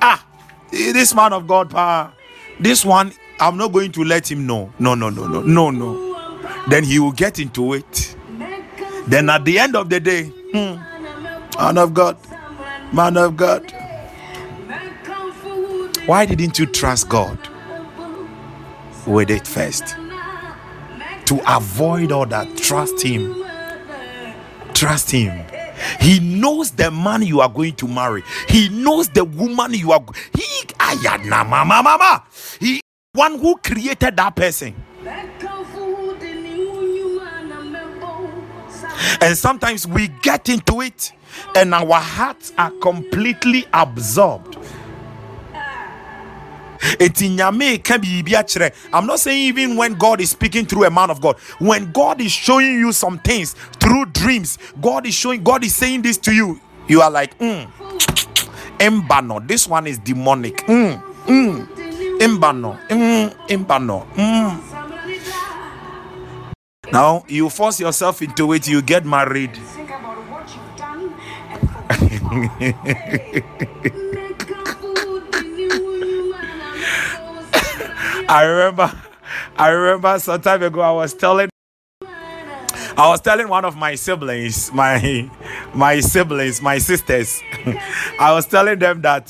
Ah, this man of God, pa, this one, I'm not going to let him know. No, no, no, no, no, no. Then he will get into it. Then at the end of the day, hmm, man of God, man of God, why didn't you trust God with it first? To avoid all that, trust Him. Trust Him. He knows the man you are going to marry. He knows the woman you are. He ah, ayana mama mama. He one who created that person. And sometimes we get into it and our hearts are completely absorbed. I'm not saying even when God is speaking through a man of God, when God is showing you some things through dreams, God is showing, God is saying this to you. You are like, mm, Embano, this one is demonic. Mm, mm, Embano, mm, Embano, mm. Now you force yourself into it, you get married. <laughs> I remember, <laughs> I remember some time ago I was telling, I was telling one of my siblings, my my siblings, my sisters, <laughs> I was telling them that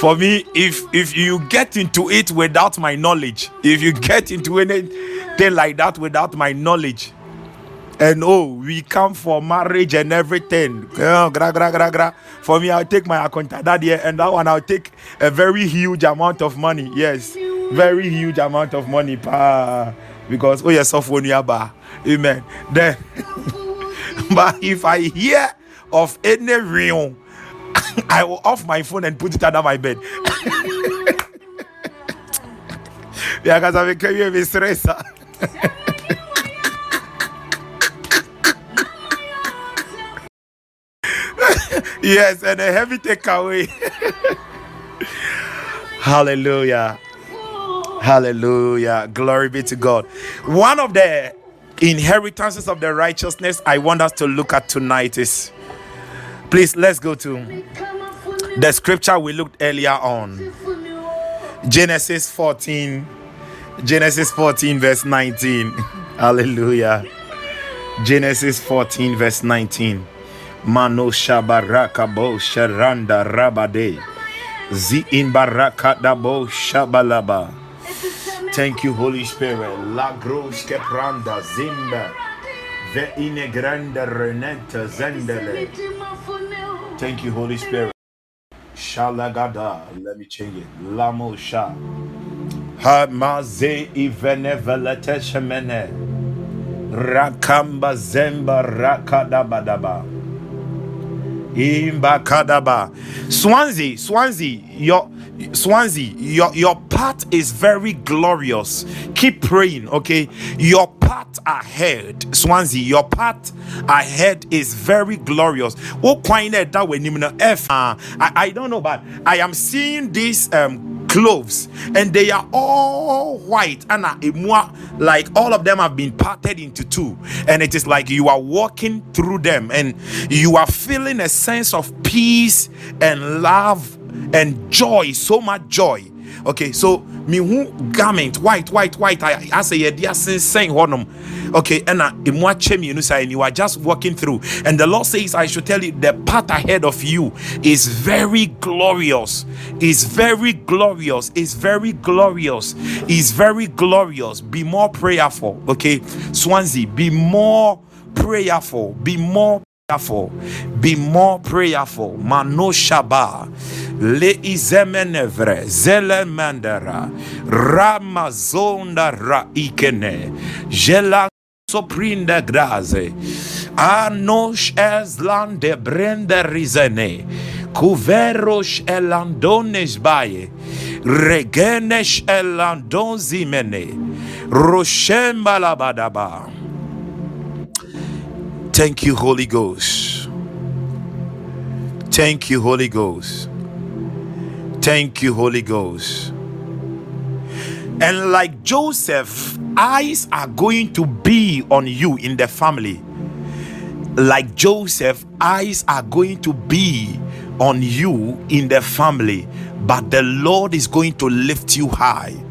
for me, if if you get into it without my knowledge, if you get into anything like that without my knowledge, and oh, we come for marriage and everything. Gra, gra, gra, gra. For me, I'll take my account that year, and that one I'll take a very huge amount of money. Yes, very huge amount of money, pa. Because oh yes, of one ba. Amen. Then, <laughs> but if I hear of any real, <laughs> I will off my phone and put it under my bed. <laughs> because I'm a stress. yes, and a heavy takeaway. Hallelujah. Hallelujah. Glory be to God. One of the inheritances of the righteousness I want us to look at tonight is please let's go to the scripture we looked earlier on Genesis 14 Genesis 14 verse 19 <laughs> hallelujah Genesis 14 verse 19 Mano shabaraka bo sharanda rabade. Zi imbarakadabo shabalaba. Thank you, Holy Spirit. La gros que pranda zimba. Ve inegranda renenta zendele. Thank you, Holy Spirit. Shalagada. Let me change it. Lamo sha. Ha maze ivene velete shemene. Rakamba zemba rakadabadaba. Imbakadaba. Swansea, Swansea, your Swansea, your, your path is very glorious. Keep praying, okay? Your path ahead, Swansea, your path ahead is very glorious. What kind that when F? Uh, I, don't know, but I am seeing this um cloves and they are all white and like all of them have been parted into two and it is like you are walking through them and you are feeling a sense of peace and love and joy so much joy. Okay so me who garment white white white i I say yeah saying honum okay and and you are just walking through. And the lord says i should tell you the path ahead of you is very glorious. Is very glorious. Is very glorious. Is very glorious. Be more prayerful. Okay swansea be more prayerful. Be more prayerful. Be more prayerful. Mano shaba. Le izemenevre. Zele mandara ramazonda ra ikene. Jela soprinda graze. Anosh eslan de brenda rizene. Kuverosh elandones baye. Regenesh elandon zimene roshembalabadaba Thank you, Holy Ghost. Thank you, Holy Ghost. Thank you, Holy Ghost. And like Joseph, eyes are going to be on you in the family. Like Joseph, eyes are going to be on you in the family, but the Lord is going to lift you high.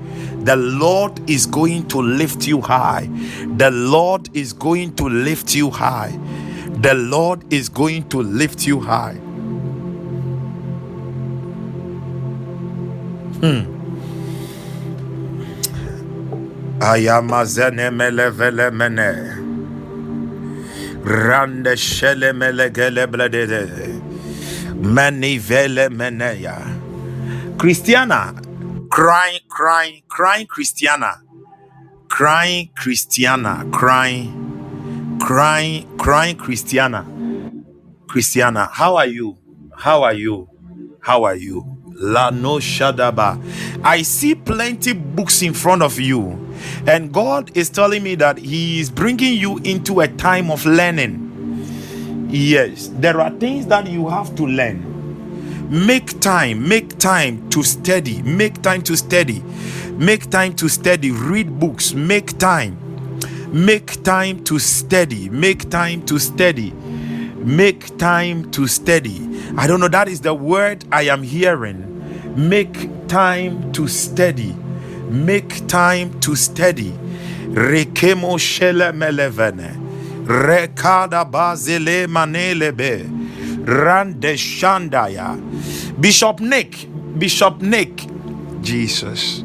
The Lord is going to lift you high. The Lord is going to lift you high. The Lord is going to lift you high. Hmm. Ayamazene melevele mene. Rande shele melegele bladede. Mani vele meneya. Christiana, crying, crying, crying Christiana, crying Christiana, crying, crying, crying Christiana, Christiana. How are you? How are you? How are you? La no shadaba. I see plenty books in front of you, and God is telling me that He is bringing you into a time of learning. Yes, there are things that you have to learn make time make time to study make time to study make time to study read books make time make time to study make time to study make time to study. I don't know that is the word i am hearing. Make time to study make time to study. Rekemo shele melevene rekada bazele manelebe Rande Shandaya. Bishop Nick, Bishop Nick, Jesus.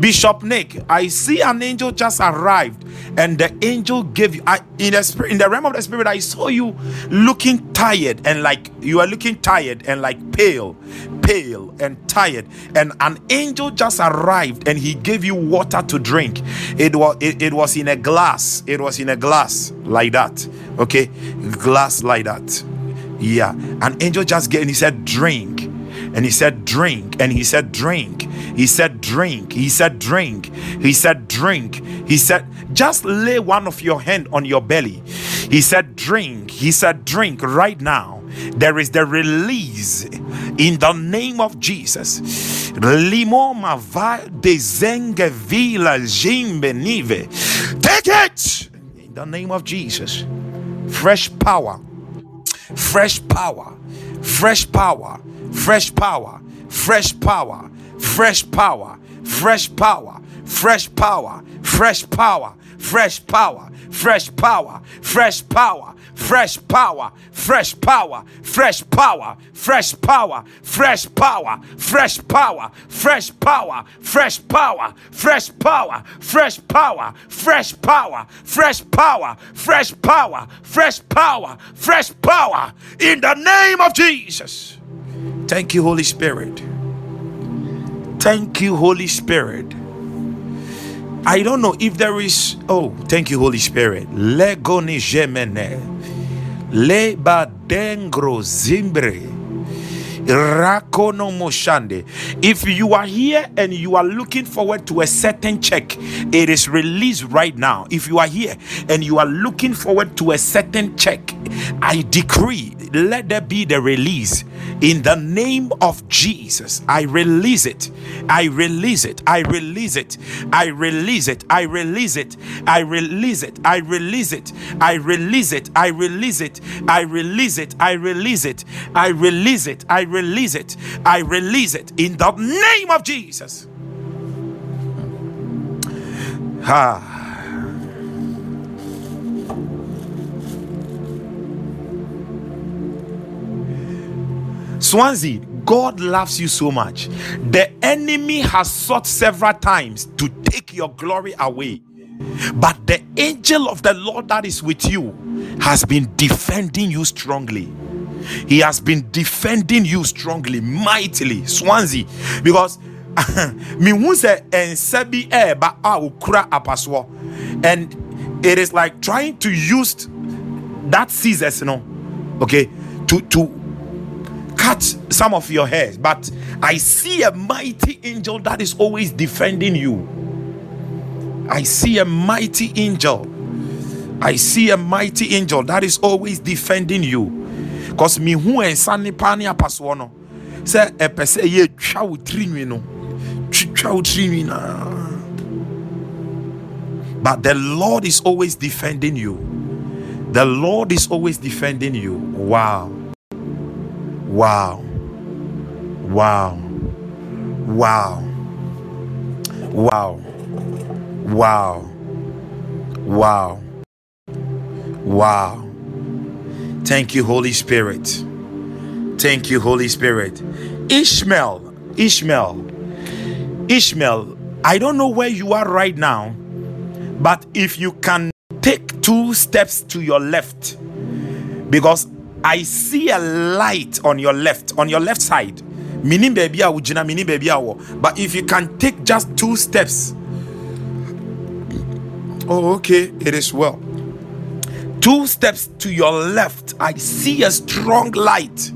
Bishop Nick, I see an angel just arrived, and the angel gave you I, in the spirit, in the realm of the spirit. I saw you looking tired and like you are looking tired and like pale, pale and tired. And an angel just arrived and he gave you water to drink. It was it, it was in a glass. It was in a glass like that. Okay, glass like that. Yeah. An angel just gave and he said, Drink. And he said, Drink. And he said, Drink. He said, Drink. He said, Drink. He said, Drink. He said, Just lay one of your hand on your belly. He said, Drink. He said, Drink right now. There is the release in the name of Jesus. Limoma va de vila jimbenive. Take it in the name of Jesus. Fresh power fresh power, fresh power, fresh power, fresh power, fresh power, fresh power, fresh power, fresh power, fresh power, fresh power, fresh power, fresh power, fresh power, fresh power, fresh power, fresh power, fresh power, fresh power, fresh power, fresh power, fresh power, fresh power, fresh power, fresh power, fresh power, fresh power in the name of Jesus. Thank you, Holy Spirit. Thank you, Holy Spirit. I don't know if there is. Oh, thank you, Holy Spirit. Legoni gemene. Leba dengro zimbre. Rakono. If you are here and you are looking forward to a certain check, it is released right now. If you are here and you are looking forward to a certain check, I decree let there be the release in the name of Jesus. I release it. I release it. I release it. I release it. I release it. I release it. I release it. I release it. I release it. I release it. I release it. I release it. I release it. I release it in the name of Jesus. Ha. Swansea, God loves you so much. The enemy has sought several times to take your glory away. But the angel of the Lord that is with you has been defending you strongly. He has been defending you strongly, mightily. Swansea, because <laughs> me sɛ ɛnsa eh, bi ɛɛba eh, a ah, okura apasoɔ and it is like trying to use that scissors you know okay to to cut some of your hairs, but I see a mighty angel that is always defending you. I see a mighty angel. I see a mighty angel that is always defending you. Because me who and Sunny Pani Apaswano say a pese ye chow trinwino. Chow trinwina. But the Lord is always defending you. The Lord is always defending you. Wow. Wow. Wow. Wow. Wow. Wow. Wow. Wow. Thank you, Holy Spirit. Thank you, Holy Spirit. Ishmael, Ishmael, Ishmael, I don't know where you are right now, but if you can take two steps to your left, because I see a light on your left, on your left side. Meaning baby awujina, meaning baby. But if you can take just two steps. Oh, okay, it is well. Two steps to your left, I see a strong light.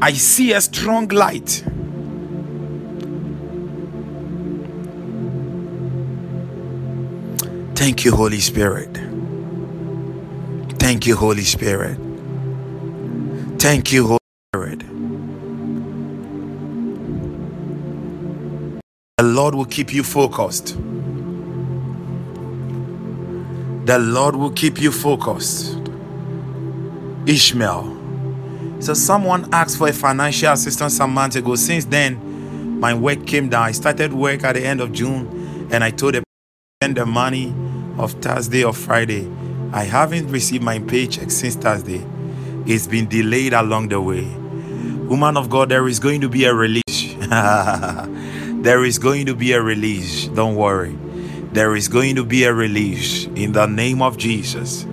I see a strong light. Thank you, Holy Spirit. Thank you, Holy Spirit. Thank you, Holy Spirit. The Lord will keep you focused. The Lord will keep you focused. Ishmael. So, someone asked for a financial assistance some months ago. Since then, my work came down. I started work at the end of June and I told them the money of Thursday or Friday. I haven't received my paycheck since Thursday. It's been delayed along the way. Woman of God, there is going to be a release. <laughs> there is going to be a release. Don't worry. There is going to be a release in the name of Jesus.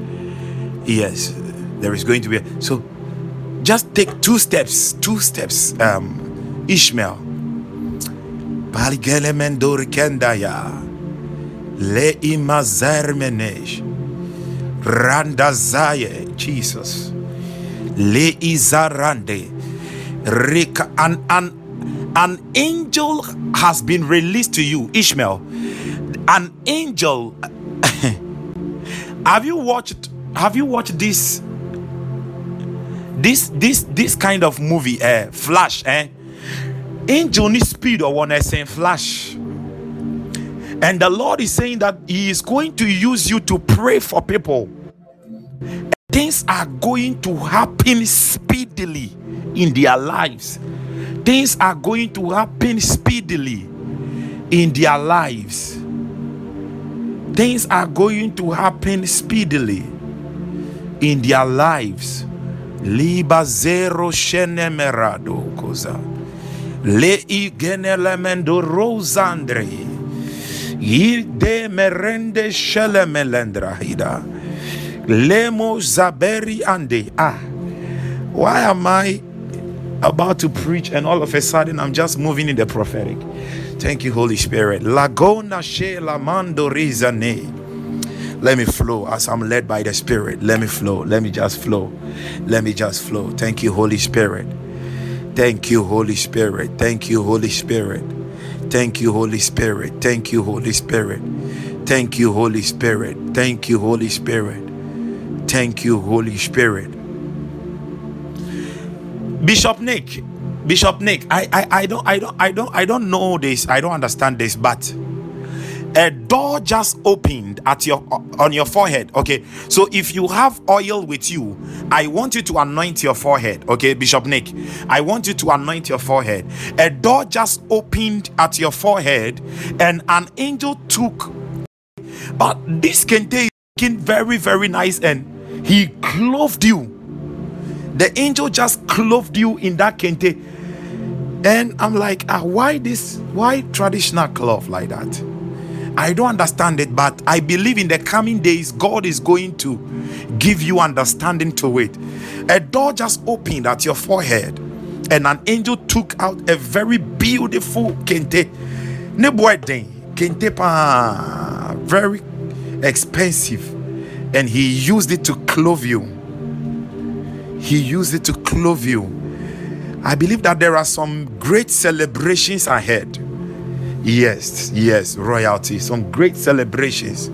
Yes, there is going to be. A, so just take two steps. Two steps. Um, Ishmael. Paligele mendor kendaya. Le imazermenesh. Randazaye. Jesus le izarande rika an, an an angel has been released to you ishmael. An angel <laughs> have you watched have you watched this this this this kind of movie eh flash eh? Angel need speed or one saying flash. And the lord is saying that he is going to use you to pray for people things are going to happen speedily in their lives. Things are going to happen speedily in their lives. Things are going to happen speedily in their lives. Liba zero shene merado koza. Le igenelemendo rosandre. Yide merende shele melendra hida. Lemo zaberi ande. Ah, why am I about to preach and all of a sudden I'm just moving in the prophetic? Thank you, Holy Spirit. Lagona she lamando rizane. Let me flow as I'm led by the Spirit. Let me flow. Let me just flow. Let me just flow. Thank you, Holy Spirit. Thank you, Holy Spirit. Thank you, Holy Spirit. Thank you, Holy Spirit. Thank you, Holy Spirit. Thank you, Holy Spirit. Thank you, Holy Spirit. Thank you, Holy Spirit. Bishop Nick, Bishop Nick, I, I, I don't, I don't, I don't, I don't know this. I don't understand this, but a door just opened at your on your forehead okay so if you have oil with you i want you to anoint your forehead okay bishop nick i want you to anoint your forehead a door just opened at your forehead and an angel took but this can take very very nice and he clothed you the angel just clothed you in that kente and i'm like ah, why this why traditional cloth like that I don't understand it, but I believe in the coming days, God is going to give you understanding to it. A door just opened at your forehead, and an angel took out a very beautiful kente. Ne kente pa very expensive, and he used it to clothe you. He used it to clothe you. I believe that there are some great celebrations ahead Yes, yes, royalty, some great celebrations.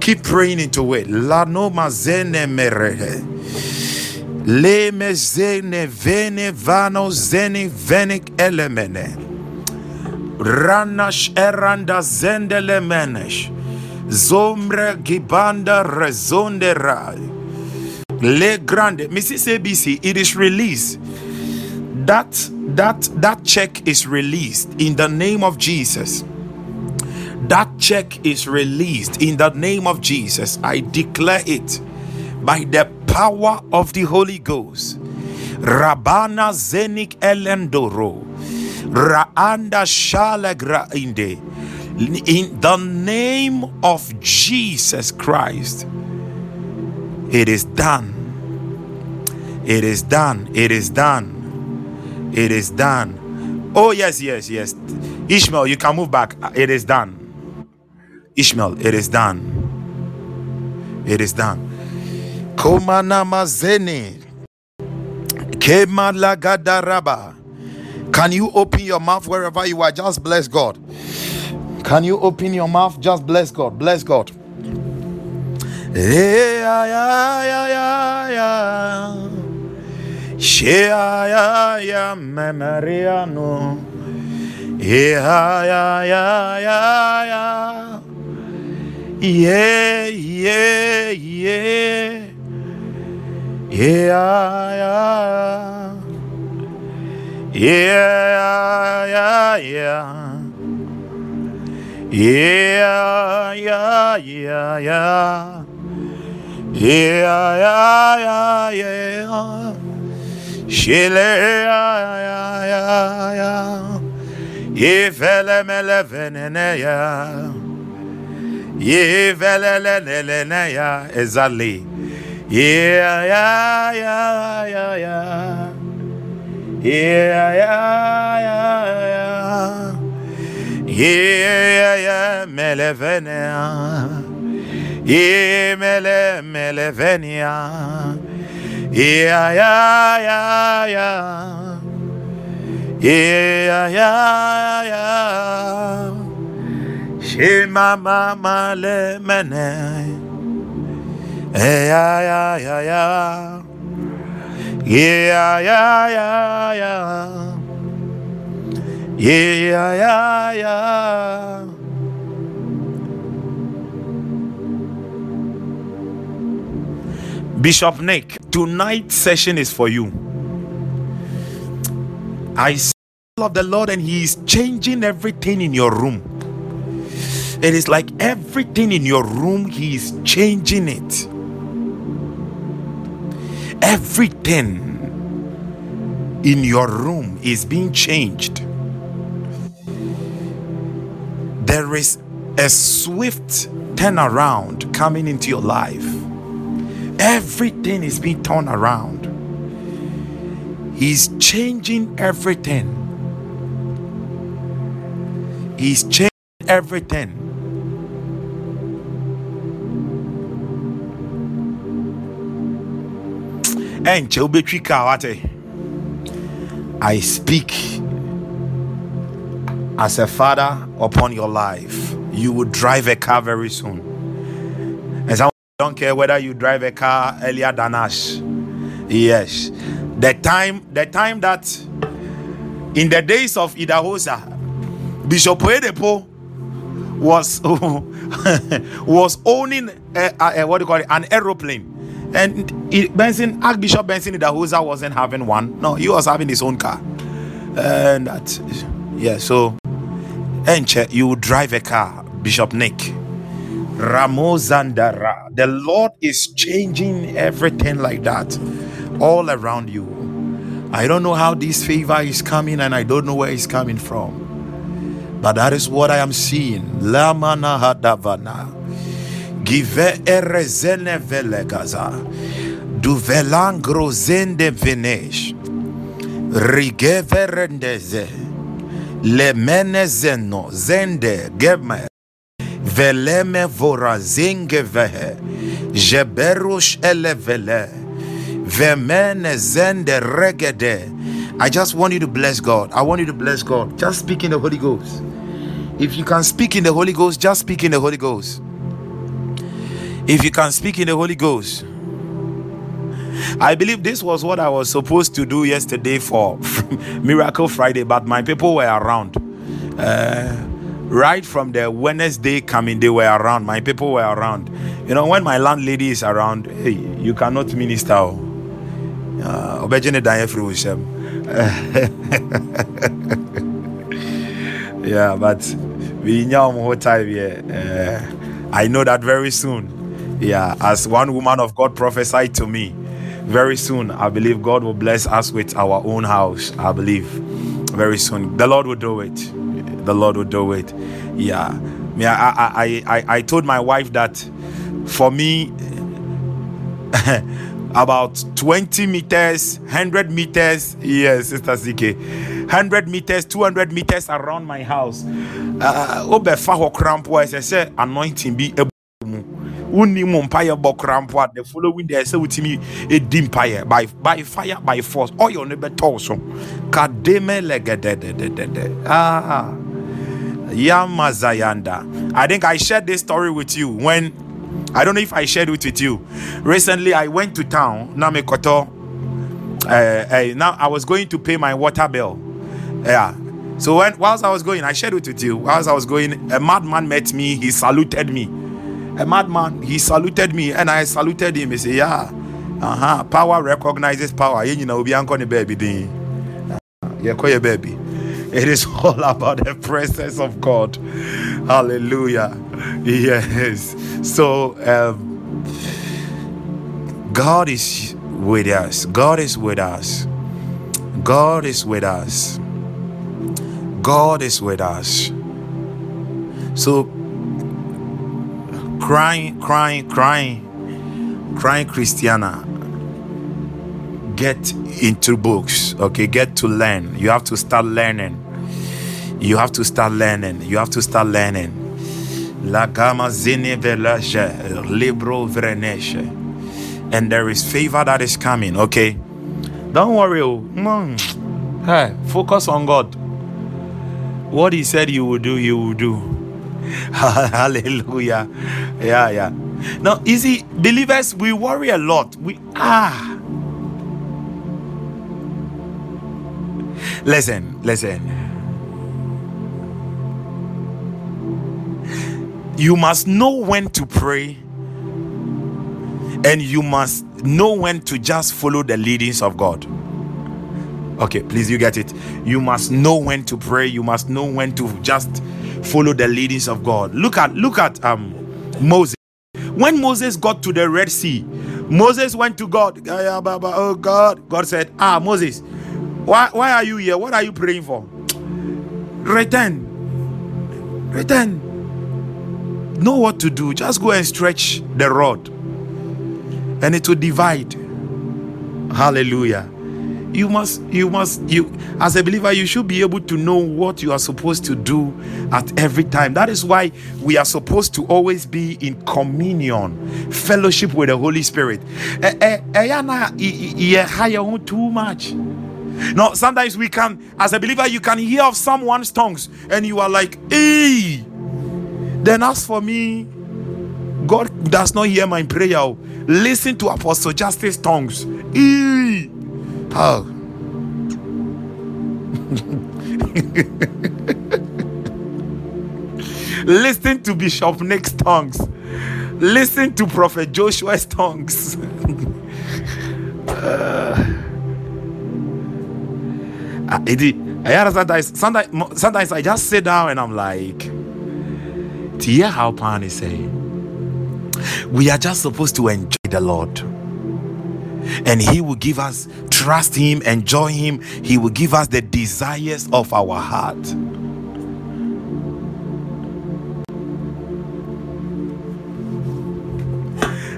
Keep praying into it. La no mazene merehe. Le mezene vene vano zeni venik elemene. Ranash eranda zendele menesh. Zombre gibanda rezonde rai. Le grande. Mrs. ABC, it is released that that that check is released in the name of Jesus that check is released in the name of Jesus i declare it by the power of the holy ghost rabana zenik elendoro raanda shalegra inde in the name of Jesus Christ it is done it is done it is done it is done. Oh, yes, yes, yes. Ishmael, you can move back. It is done. Ishmael, it is done. It is done. Komanamazene. Kemalagadaraba. Can you open your mouth wherever you are? Just bless God. Can you open your mouth? Just bless God. Bless God. Yeah, yeah, yeah, yeah, yeah. Eh, ah, yeah, yeah, yeah. Yeah, yeah, yeah, yeah. Yeah, yeah, yeah, yeah. Shile, yeah, yeah, yeah. yeah. Yevele mele venene ya. Yevele lele lele ya. Ezali. Yeah, yeah, yeah, yeah, yeah. Yeah, yeah, yeah, yeah. Yeah, yeah, melevenia. Yeah, mele, melevenia. Yeah, yeah, yeah, yeah. Yeah, yeah, yeah. Shema mama le mene. Yeah, yeah, yeah, yeah. Yeah, yeah, yeah, yeah. Yeah, yeah, yeah. Bishop Nick, tonight's session is for you. I love the Lord and He is changing everything in your room. It is like everything in your room, He is changing it. Everything in your room is being changed. There is a swift turnaround coming into your life. Everything is being turned around. He's changing everything. He's changing everything. And eh? I speak as a father upon your life. You will drive a car very soon. And some don't care whether you drive a car earlier than us. Yes. The time, the time that in the days of Idahosa, Bishop Oyedepo was <laughs> was owning a, a, a, what do you call it an aeroplane and it, Benson Archbishop Benson Idahosa wasn't having one no he was having his own car and that yeah so Enche you drive a car Bishop Nick Ramozandara the Lord is changing everything like that all around you I don't know how this favor is coming and I don't know where it's coming from but that is what I am seeing. Lamana hadavana. Give erezene velegaza. Du velangro zende venesh. Rigeverendeze. Le menezeno zende geme. Veleme vorazenge vehe. Jeberush elevele. Vemene zende regede. I just want you to bless God. I want you to bless God. Just speak in the Holy Ghost. If you can speak in the Holy Ghost, just speak in the Holy Ghost. If you can speak in the Holy Ghost, I believe this was what I was supposed to do yesterday for <laughs> Miracle Friday, but my people were around. Uh, right from the Wednesday coming, they were around. My people were around. You know, when my landlady is around, hey, you cannot minister. Uh, <laughs> yeah, but we know time here. Uh, I know that very soon. Yeah, as one woman of God prophesied to me, very soon I believe God will bless us with our own house. I believe very soon the Lord will do it. The Lord will do it. Yeah, yeah. I I I, I told my wife that for me. <laughs> about 20 meters, 100 meters, yes, Sister CK, 100 meters, 200 meters around my house. Uh, say anointing be wonni mu mpaeɛ bɔ crampo a the following day sɛ wotumi ɛdi mpaeɛ by, by fire by force ɔyɛ no bɛtɔw so kademe legedededede ah yamazayanda i think i shared this story with you when I don't know if I shared it with you. Recently, I went to town. Now, uh, uh, now I was going to pay my water bill. Yeah. So when whilst I was going, I shared it with you. Whilst I was going, a madman met me. He saluted me. A madman. He saluted me, and I saluted him. He said, "Yeah, uh huh. Power recognizes power. You know, baby. Yeah, call your baby." It is <laughs> all about the presence of God. Hallelujah. Yes. So, um, God is with us. God is with us. God is with us. God is with us. So, crying, crying, crying, crying Christiana, get into books, okay? Get to learn. You have to start learning. You have to start learning. You have to start learning. La gama zine libro vreneshe. And there is favor that is coming, okay? Don't worry. Oh. Mm. Hey, focus on God. What He said you will do, you will do. <laughs> Hallelujah. Yeah, yeah. Now, you see, believers, we worry a lot. We ah. Listen, listen. you must know when to pray and you must know when to just follow the leadings of God. Okay, please, you get it. You must know when to pray. You must know when to just follow the leadings of God. Look at look at um Moses. When Moses got to the Red Sea, Moses went to God. Oh God. God said, Ah, Moses, why, why are you here? What are you praying for? Return. Return. Know what to do. Just go and stretch the rod. And it will divide. Hallelujah you must you must you as a believer you should be able to know what you are supposed to do at every time. That is why we are supposed to always be in communion fellowship with the holy spirit. Too much. No sometimes we can as a believer you can hear of someone's tongues and you are like hey. Then as for me god does not hear my prayer. Listen to apostle justice tongues. Hey Oh. Listen to Bishop Nick's tongues. Listen to Prophet Joshua's tongues. <laughs> uh, sometimes, sometimes, sometimes I just sit down and I'm like, to hear how Pan is saying, we are just supposed to enjoy the Lord and he will give us trust him enjoy him. He will give us the desires of our heart.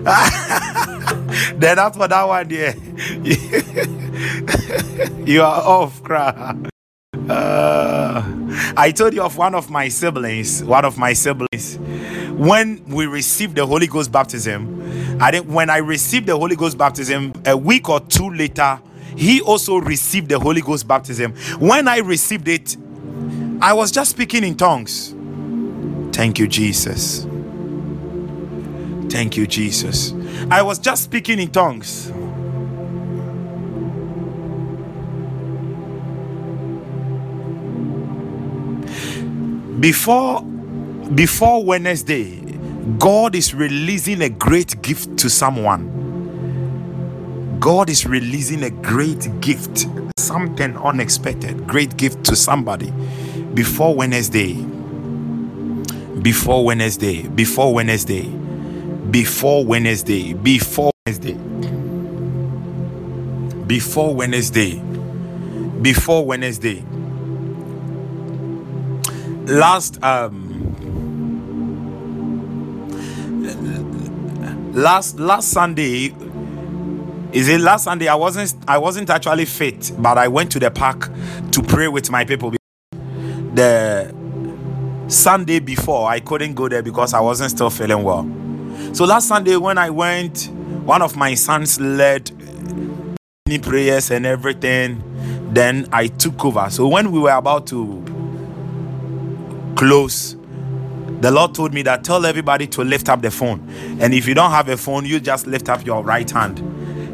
<laughs> Then after that one yeah. <laughs> You are off cry uh, I told you of one of my siblings, one of my siblings, when we received the Holy Ghost baptism, I think when I received the Holy Ghost baptism, a week or two later, he also received the Holy Ghost baptism. When I received it, I was just speaking in tongues. Thank you, Jesus. Thank you, Jesus. I was just speaking in tongues. Before before Wednesday, God is releasing a great gift to someone. God is releasing a great gift, something unexpected, great gift to somebody before Wednesday. Before Wednesday, before Wednesday, before Wednesday, before Wednesday, before Wednesday, before Wednesday. Last um last last Sunday is it last Sunday? I wasn't I wasn't actually fit but I went to the park to pray with my people. The Sunday before I couldn't go there because I wasn't still feeling well. So last Sunday when I went one of my sons led many prayers and everything then I took over. So when we were about to close the Lord told me that tell everybody to lift up the phone. And if you don't have a phone, you just lift up your right hand.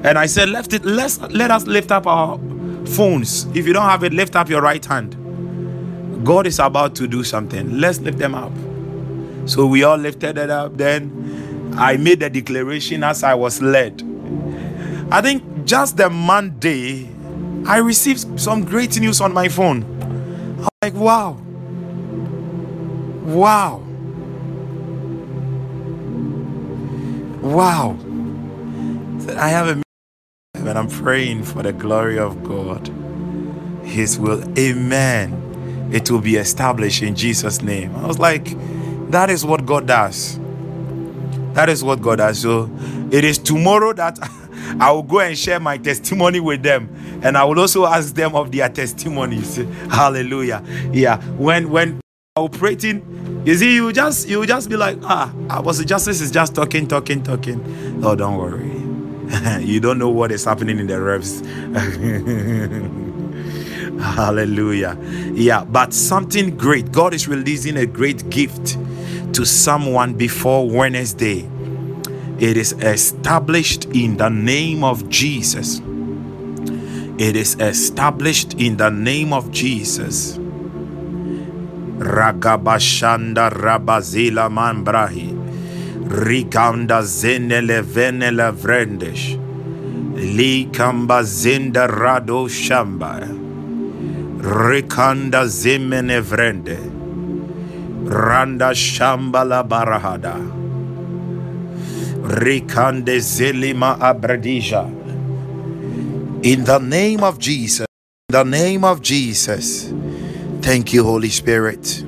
And I said, left it, let's let us lift up our phones. If you don't have it, lift up your right hand. God is about to do something. Let's lift them up. So we all lifted it up. Then I made the declaration as I was led. I think just the Monday, I received some great news on my phone. I'm like, wow. Wow. Wow. I have a and I'm praying for the glory of God. His will. Amen. It will be established in Jesus' name. I was like, that is what God does. That is what God does. So it is tomorrow that <laughs> I will go and share my testimony with them. And I will also ask them of their testimonies. Hallelujah. Yeah. When when operating, you see, you just you just be like, ah, Apostle Justice is just talking, talking, talking. Oh, don't worry. <laughs> you don't know what is happening in the reps. <laughs> Hallelujah. Yeah, but something great. God is releasing a great gift to someone before Wednesday. It is established in the name of Jesus. It is established in the name of Jesus. Ragabashanda Rabazila Mambrahi Riganda Zenele Venele Vrendesh Likamba Zinda Rado Shamba Rikanda Zimene Vrende Randa Shamba La Barahada Rikande Zelima Abradija. In the name of Jesus. In the name of Jesus. Thank you, Holy Spirit.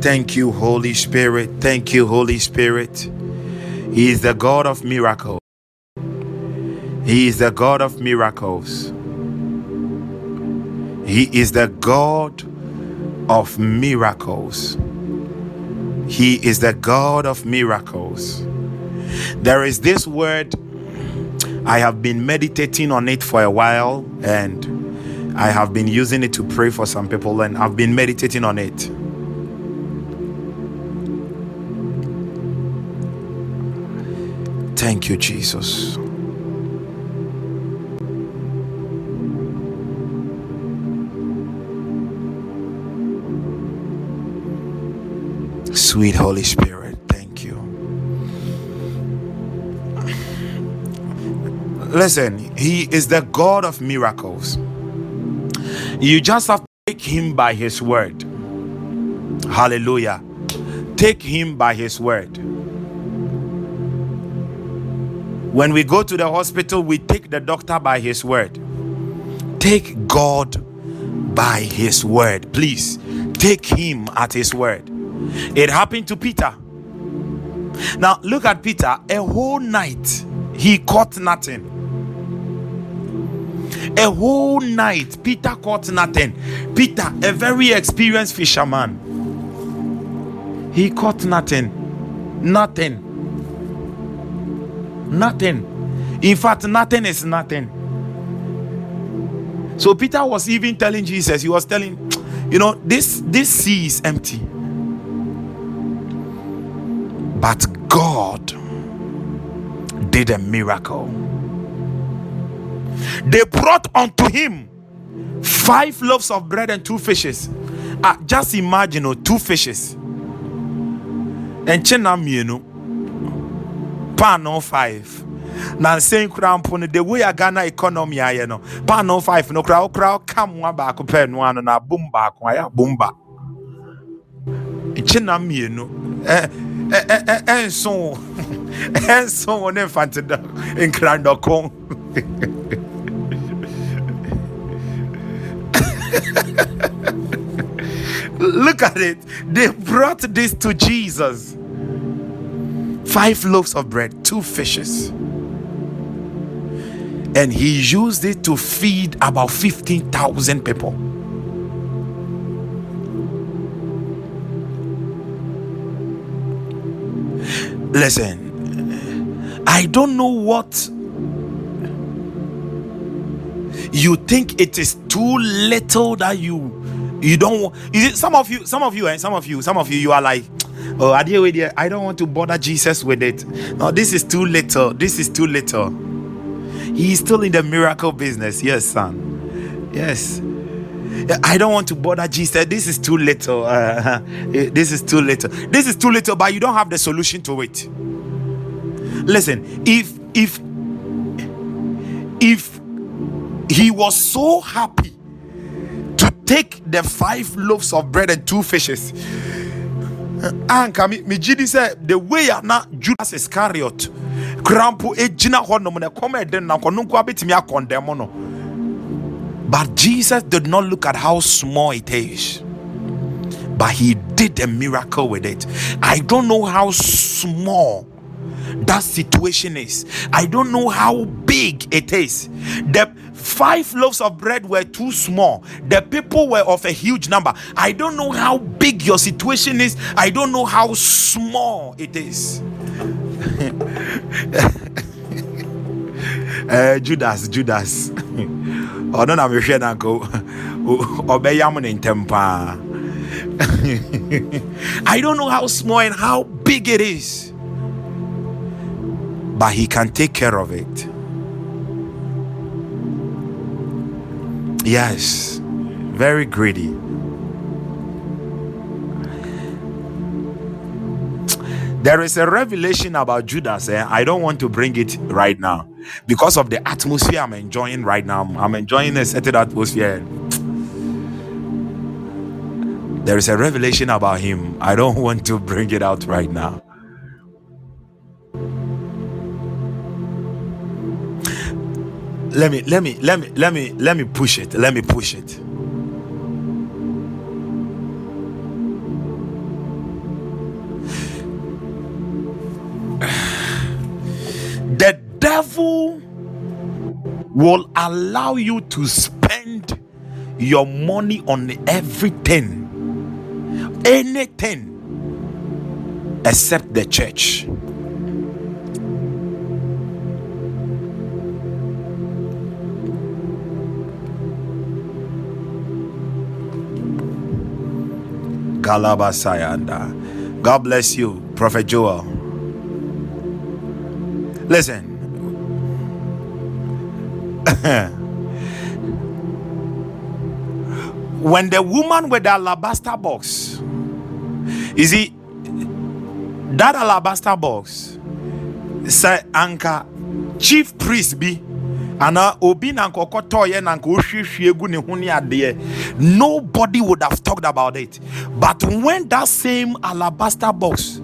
Thank you, Holy Spirit. Thank you, Holy Spirit. He is the God of miracles. He is the God of miracles. He is the God of miracles. He is the God of miracles. There is this word, I have been meditating on it for a while, and I have been using it to pray for some people, and I've been meditating on it. Thank you, Jesus. Sweet Holy Spirit, thank you. Listen, He is the God of miracles. You just have to take Him by His word. Hallelujah. Take Him by His word. When we go to the hospital, we take the doctor by His word. Take God by His word. Please take Him at His word. It happened to Peter. Now, look at Peter. A whole night he caught nothing. A whole night Peter caught nothing. Peter, a very experienced fisherman, he caught nothing. Nothing. Nothing. In fact, nothing is nothing. So Peter was even telling Jesus, he was telling, you know, this this sea is empty but God did a miracle. They brought unto him five loaves of bread and two fishes. Ah, just imagine oh, two fishes. And chena mienu pan no five. na nsɛn kura mpo no the way a ghana economy ayɛ no pan no five no kura okura ka mmoa baako pɛ no ano na abom baako ayɛ abom ba kyena mmienu eh, ɛnso ɛnso wo ne mfantedɔ nkrandɔko look at it. They brought this to jesus. Five loaves of bread two fishes. And he used it to feed about 15,000 people Listen, I don't know what you think it is too little that you you don't is it some of you some of you and eh, some of you some of you you are like oh I don't want to bother Jesus with it. No this is too little this is too little. He's still in the miracle business. Yes son. Yes I don't want to bother Jesus. This is too little. Uh, <laughs> eh, this is too little. This is too little, but you don't have the solution to it. Listen, if if if he was so happy to take the five loaves of bread and two fishes, eh, anka me gidi the way na Judas Iscariot krampo ejina eh, hɔ nom na kɔm ɛden na nkɔno nko abetumi akɔndɛm no but Jesus did not look at how small it is, but he did a miracle with it. I don't know how small that situation is. I don't know how big it is. The five loaves of bread were too small. The people were of a huge number. I don't know how big your situation is. I don't know how small it is. uh, <laughs> Judas, Judas. <laughs> ɔno na mehwɛ na nka ɔbɛyam ne ntɛm paa I don't know how small and how big it is, but He can take care of it. Yes, very greedy. There is a revelation about Judas. Eh? I don't want to bring it right now because of the atmosphere I'm enjoying right now. I'm enjoying a certain atmosphere. There is a revelation about him. I don't want to bring it out right now. Let me let me let me let me let me push it. Let me push it. Will allow you to spend your money on everything anything except the church. God bless you, Prophet Joel. Listen. <laughs> when the woman with the alabaster box, you see, that alabaster box, say anchor chief priest be ana uh, obi na nobody would have talked about it. But when that same alabaster box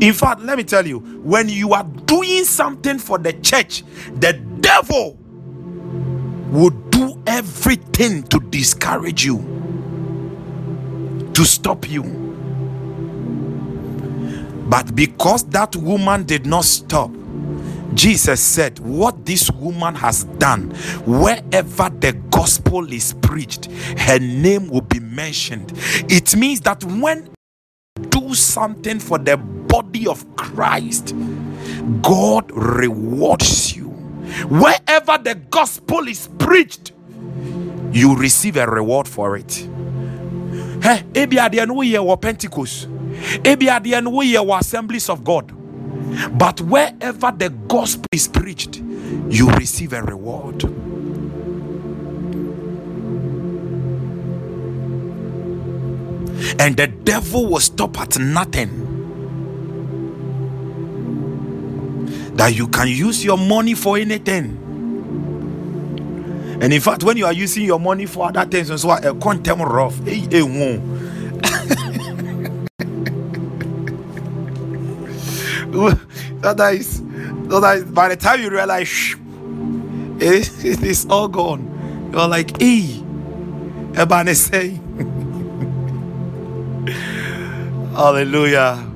in fact let me tell you when you are doing something for the church the devil would do everything to discourage you to stop you but because that woman did not stop Jesus said, What this woman has done, wherever the gospel is preached, her name will be mentioned. It means that when do something for the body of Christ, God rewards you. Wherever the gospel is preached, you receive a reward for it. Ebi adeɛ no woyɛ wɔ Pentecost. Ebi adeɛ no Assemblies of God. But wherever the gospel is preached, you receive a reward. And the devil will stop at nothing. That you can use your money for anything. And in fact, when you are using your money for other things, and so a quantum rough, <laughs> that is, that is by the time you realize shh, <laughs> it, it is all gone. You're like hey Ebane say. <laughs> Hallelujah.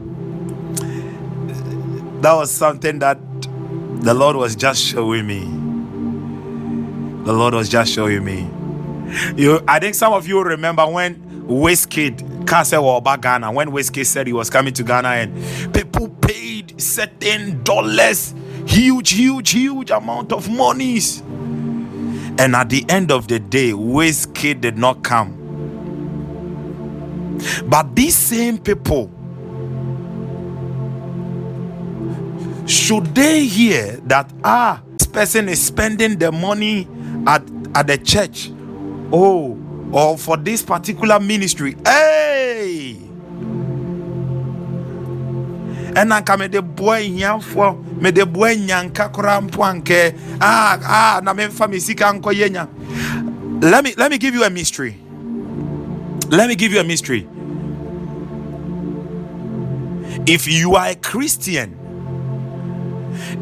That was something that the lord was just showing me the lord was just showing me you i think some of you remember when Wizkid Castle or Ghana when Wizkid said he was coming to Ghana and people paid certain dollars, huge, huge, huge amount of monies. And at the end of the day, Wizkid did not come. But these same people, should they hear that ah, this person is spending the money at, at the church? Oh, or for this particular ministry. Hey! ɛna nka mede boa hiafoɔ mede boa nyanka koraa mpo ankɛ ah, ah, na memfa me sika nkɔyɛ nya let me let me give you a mystery let me give you a mystery if you are a christian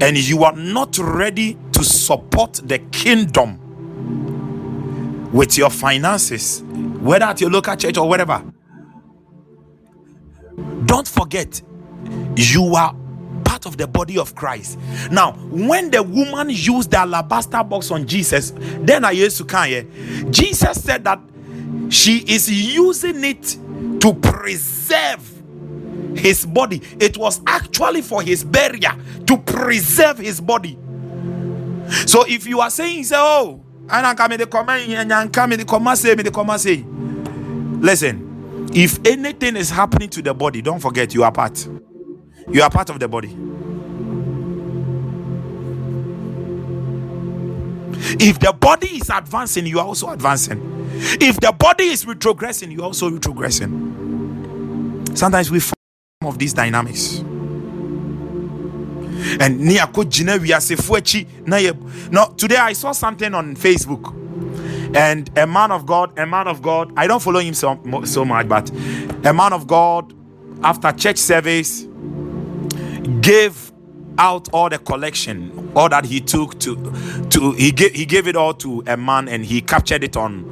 and you are not ready to support the kingdom with your finances, whether at your local church or wherever. Don't forget, you are part of the body of Christ. Now, when the woman used the alabaster box on Jesus, then I used to come here. Jesus said that she is using it to preserve his body. It was actually for his burial to preserve his body. So if you are saying, say, oh, ananka me de kɔma nyanka me de kɔma say me de kɔma say listen if anything is happening to the body don't forget you are part. You are part of the body. If the body is advancing you are also advancing. If the body is retrogressing you are also retrogressing. Sometimes we of these dynamics. And ni akɔgyina wiasefo akyi na yɛ no today i saw something on facebook. And a man of god a man of god i don't follow him so, so much but a man of god after church service gave out all the collection, all that he took to to he gave he gave it all to a man and he captured it on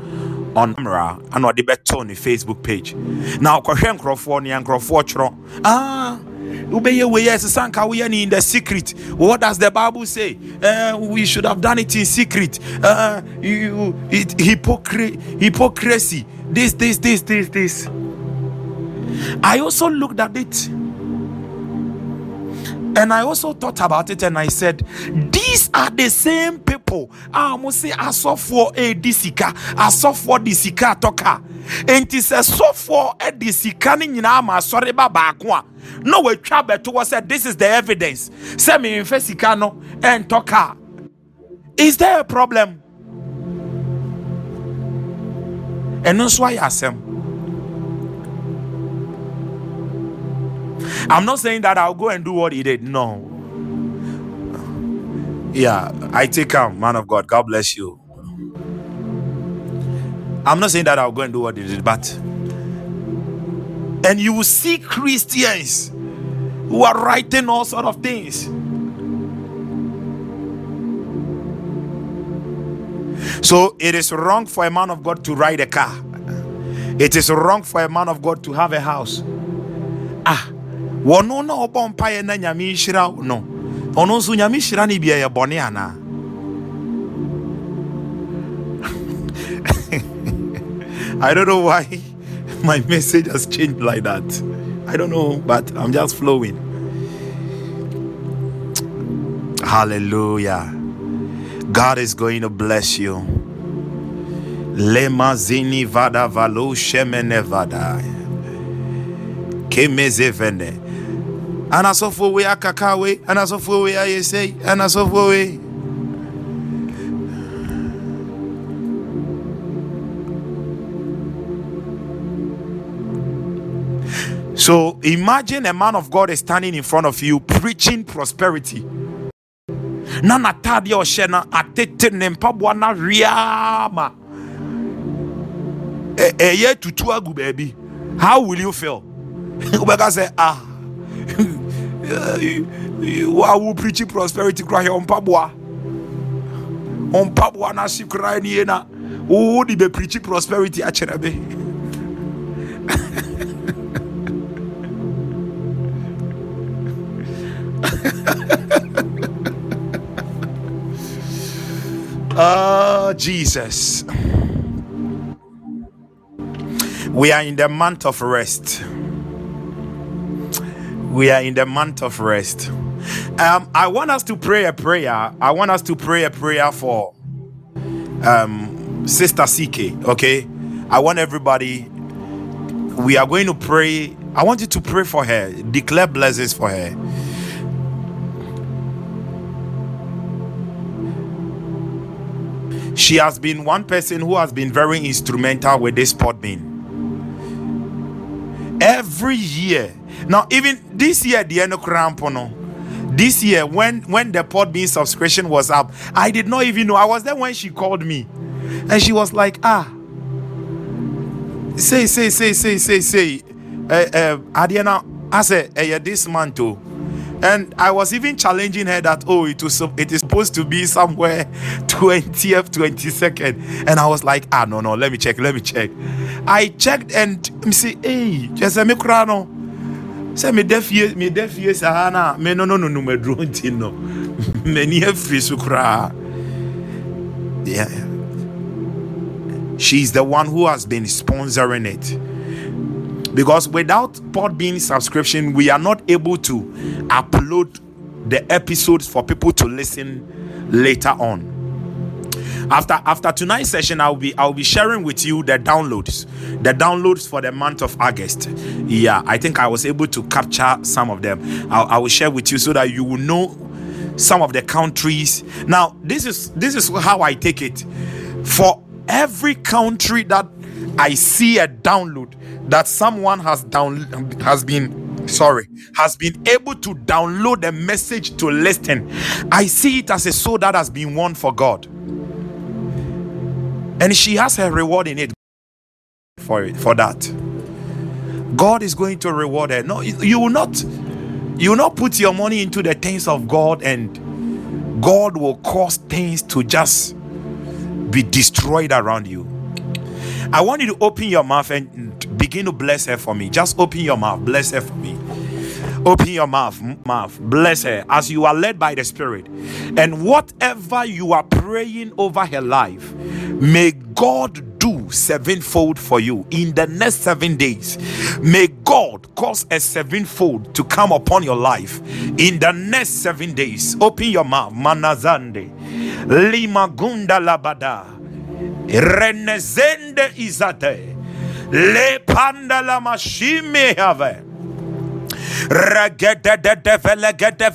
on camera the better on the Facebook page. Now kɔhwɛ nkurɔfoɔ ne nkurɔfoɔ twerɛ ah wobɛyɛ wei ɛsesa nka woyɛ ne in the secret. What does the bible say? Uh, we should have done it in secret. Uh, you, it, hypocr- hypocrisy. This this this this this. I also looked at it and I also thought about it and I said, These are the same people. I must say I saw for a eh, disika, I saw for disika toka. And it says so for a eh, disika ni ma sorry baba. No we travel to said eh, this is the evidence. Say me in no and toka. Is there a problem? And that's why I said I'm not saying that I'll go and do what he did. No. Yeah, I take him, man of God. God bless you. I'm not saying that I'll go and do what he did, but and you will see Christians who are writing all sort of things. So it is wrong for a man of God to ride a car. It is wrong for a man of God to have a house. Ah, na ɔbɔ mpaeɛ na nyame nhyira no ɔno nso nyame hyira no ɛyɛ bɔne anaa <laughs> I don't know why <laughs> my message has changed like that. I don't know, but I'm just flowing. Hallelujah. God is going to bless you. Lema zini vada valo shemene vada. Vene anasɔfoɔ wei akaka wei anasɔfoɔ wei ayɛ sei anasɔfoɔ wei So imagine a man of God is standing in front of you preaching prosperity. Na natade. How will you feel? <laughs> Wobɛka ah wa wo preach prosperity kora hɛ ɔmpaboa ɔmpaboa no ahye koraa nie na wo de bɛpreachi prosperity akyerɛ me Oh, Jesus. We are in the month of rest we are in the month of rest. Um, I want us to pray a prayer. I want us to pray a prayer for um, Sister CK. Okay, I want everybody. We are going to pray. I want you to pray for her. Declare blessings for her. She has been one person who has been very instrumental with this pod. Every year, now, even this year, the end of this year, when when the Podbean subscription was up, I did not even know. I was there when she called me, and she was like, "Ah, say, say, say, say, say, say, uh, uh, Adiana, I said, uh, this man too." and I was even challenging her that oh it was it is supposed to be somewhere <laughs> 20th 22nd and I was like ah no no let me check let me check I checked and me say hey just me no sɛ meda fie saa na me no no no no maduro <laughs> nti no m'ani afiri so koraa. She's the one who has been sponsoring it. Because without Podbean subscription we are not able to upload the episodes for people to listen later on after after tonight's session i'll be i'll be sharing with you the downloads the downloads for the month of august. Yeah i think i was able to capture some of them. I'll, I will share with you so that you will know some of the countries. Now this is this is how i take it. For every country that i see a download that someone has down has been sorry has been able to download a message to listen i see it as a soul that has been won for god and she has her reward in it for it for that god is going to reward her no you will not You will not put your money into the things of God, and God will cause things to just be destroyed around you. I want you to open your mouth and begin to bless her for me. Just open your mouth, bless her for me. Open your mouth, mouth, bless her as you are led by the Spirit. And whatever you are praying over her life, may God do sevenfold for you in the next seven days. May God cause a sevenfold to come upon your life in the next seven days. Open your mouth, Manazande, Lima Gunda Labada, Renezende Izate, Le Panda la Mashime Have. Regedede velegede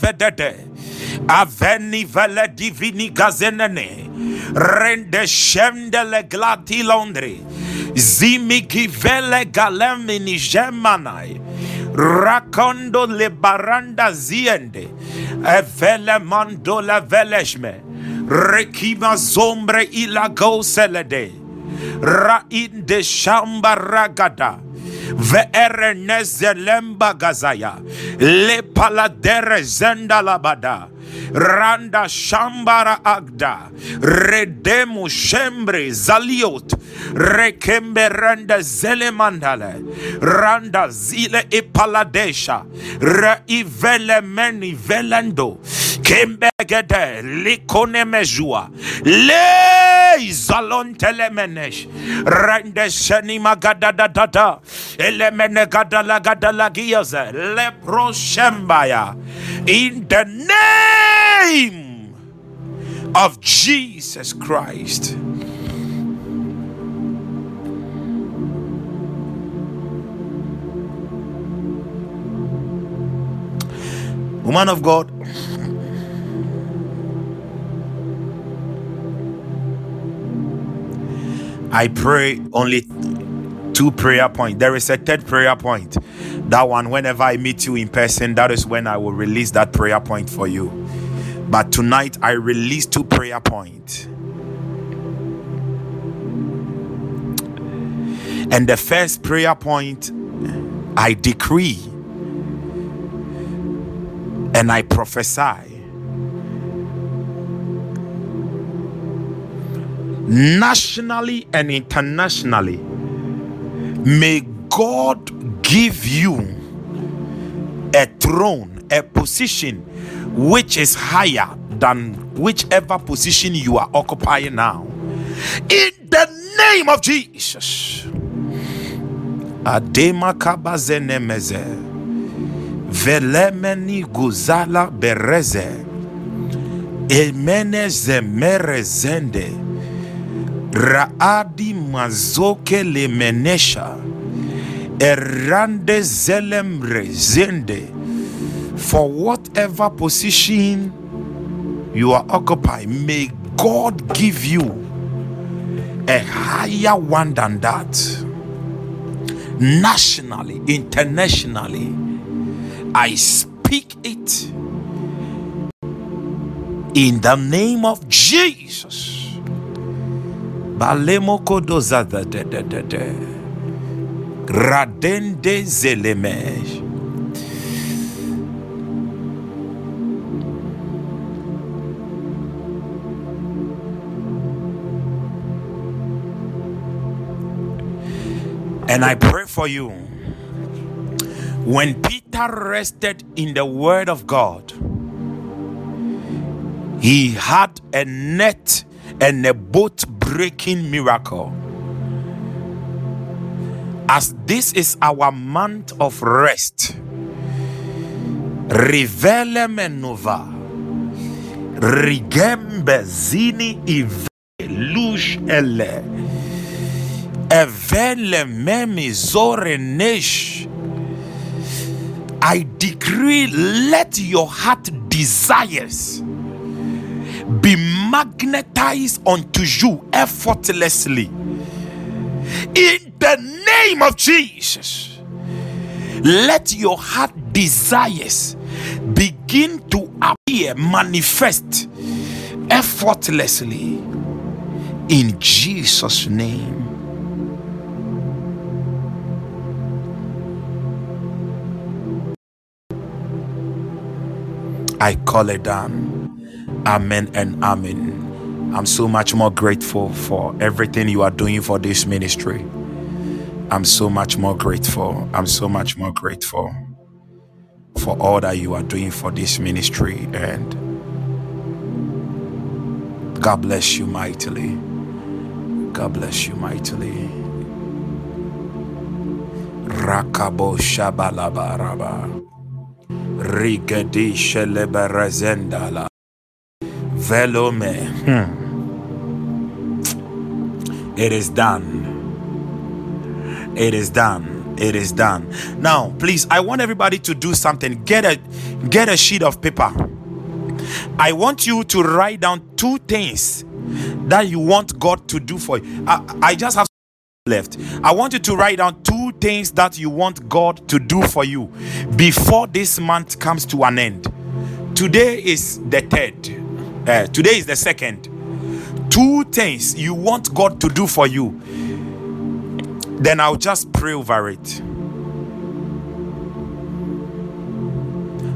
Aveni vele divini gazenene. Rende shemdele glati londri. Zimi givele galemini gemanai. Rakondo le baranda ziende. Evele mando la veleshme. Rekima zombre ilago selede. Ra in de shamba ragada veerenezelemba gazaya. Zenda labada randa shambara agda. Redemu shembre zaliot. Rekembe randa zelemandale. Randa zile ipaladesha. Re ivele meni velendo kembegede likone mejua le zalon telemenesh rende sheni magada da da da. Elemene gada la gada la giyaze le proshembaya in the name of Jesus Christ. Woman of God, I pray only two prayer points. There is a third prayer point. That one, whenever I meet you in person, that is when I will release that prayer point for you. But tonight, I release two prayer points. And the first prayer point, I decree and I prophesy nationally and internationally may God give you a throne, a position which is higher than whichever position you are occupying now. In the name of Jesus. Adema kabazenemeze velemeni guzala bereze emene raadi mazoke lemenesha erande zelemre for whatever position you are occupying may god give you a higher one than that. Nationally internationally i speak it in the name of jesus Balemoko dozada de de de de. Radende. And I pray for you. When Peter rested in the word of God, he had a net and a boat breaking miracle. As this is our month of rest, rivele menova, rigembe zini ive lush ele, evele memi zore nesh. I decree, let your heart desires be magnetized unto you effortlessly. In the name of Jesus, let your heart desires begin to appear, manifest effortlessly. In Jesus' name. I call it done. Amen and amen. I'm so much more grateful for everything you are doing for this ministry. I'm so much more grateful. I'm so much more grateful for all that you are doing for this ministry. And God bless you mightily. God bless you mightily. Rakabo Shabalabaraba. Rigedi Sheleberezendala. Velome. Hmm. It is done. It is done. It is done. Now, please, I want everybody to do something. Get a get a sheet of paper. I want you to write down two things that you want God to do for you. I, I just have left. I want you to write down two things that you want God to do for you before this month comes to an end. Today is the third. Uh, today is the second. Two things you want God to do for you. Then I'll just pray over it.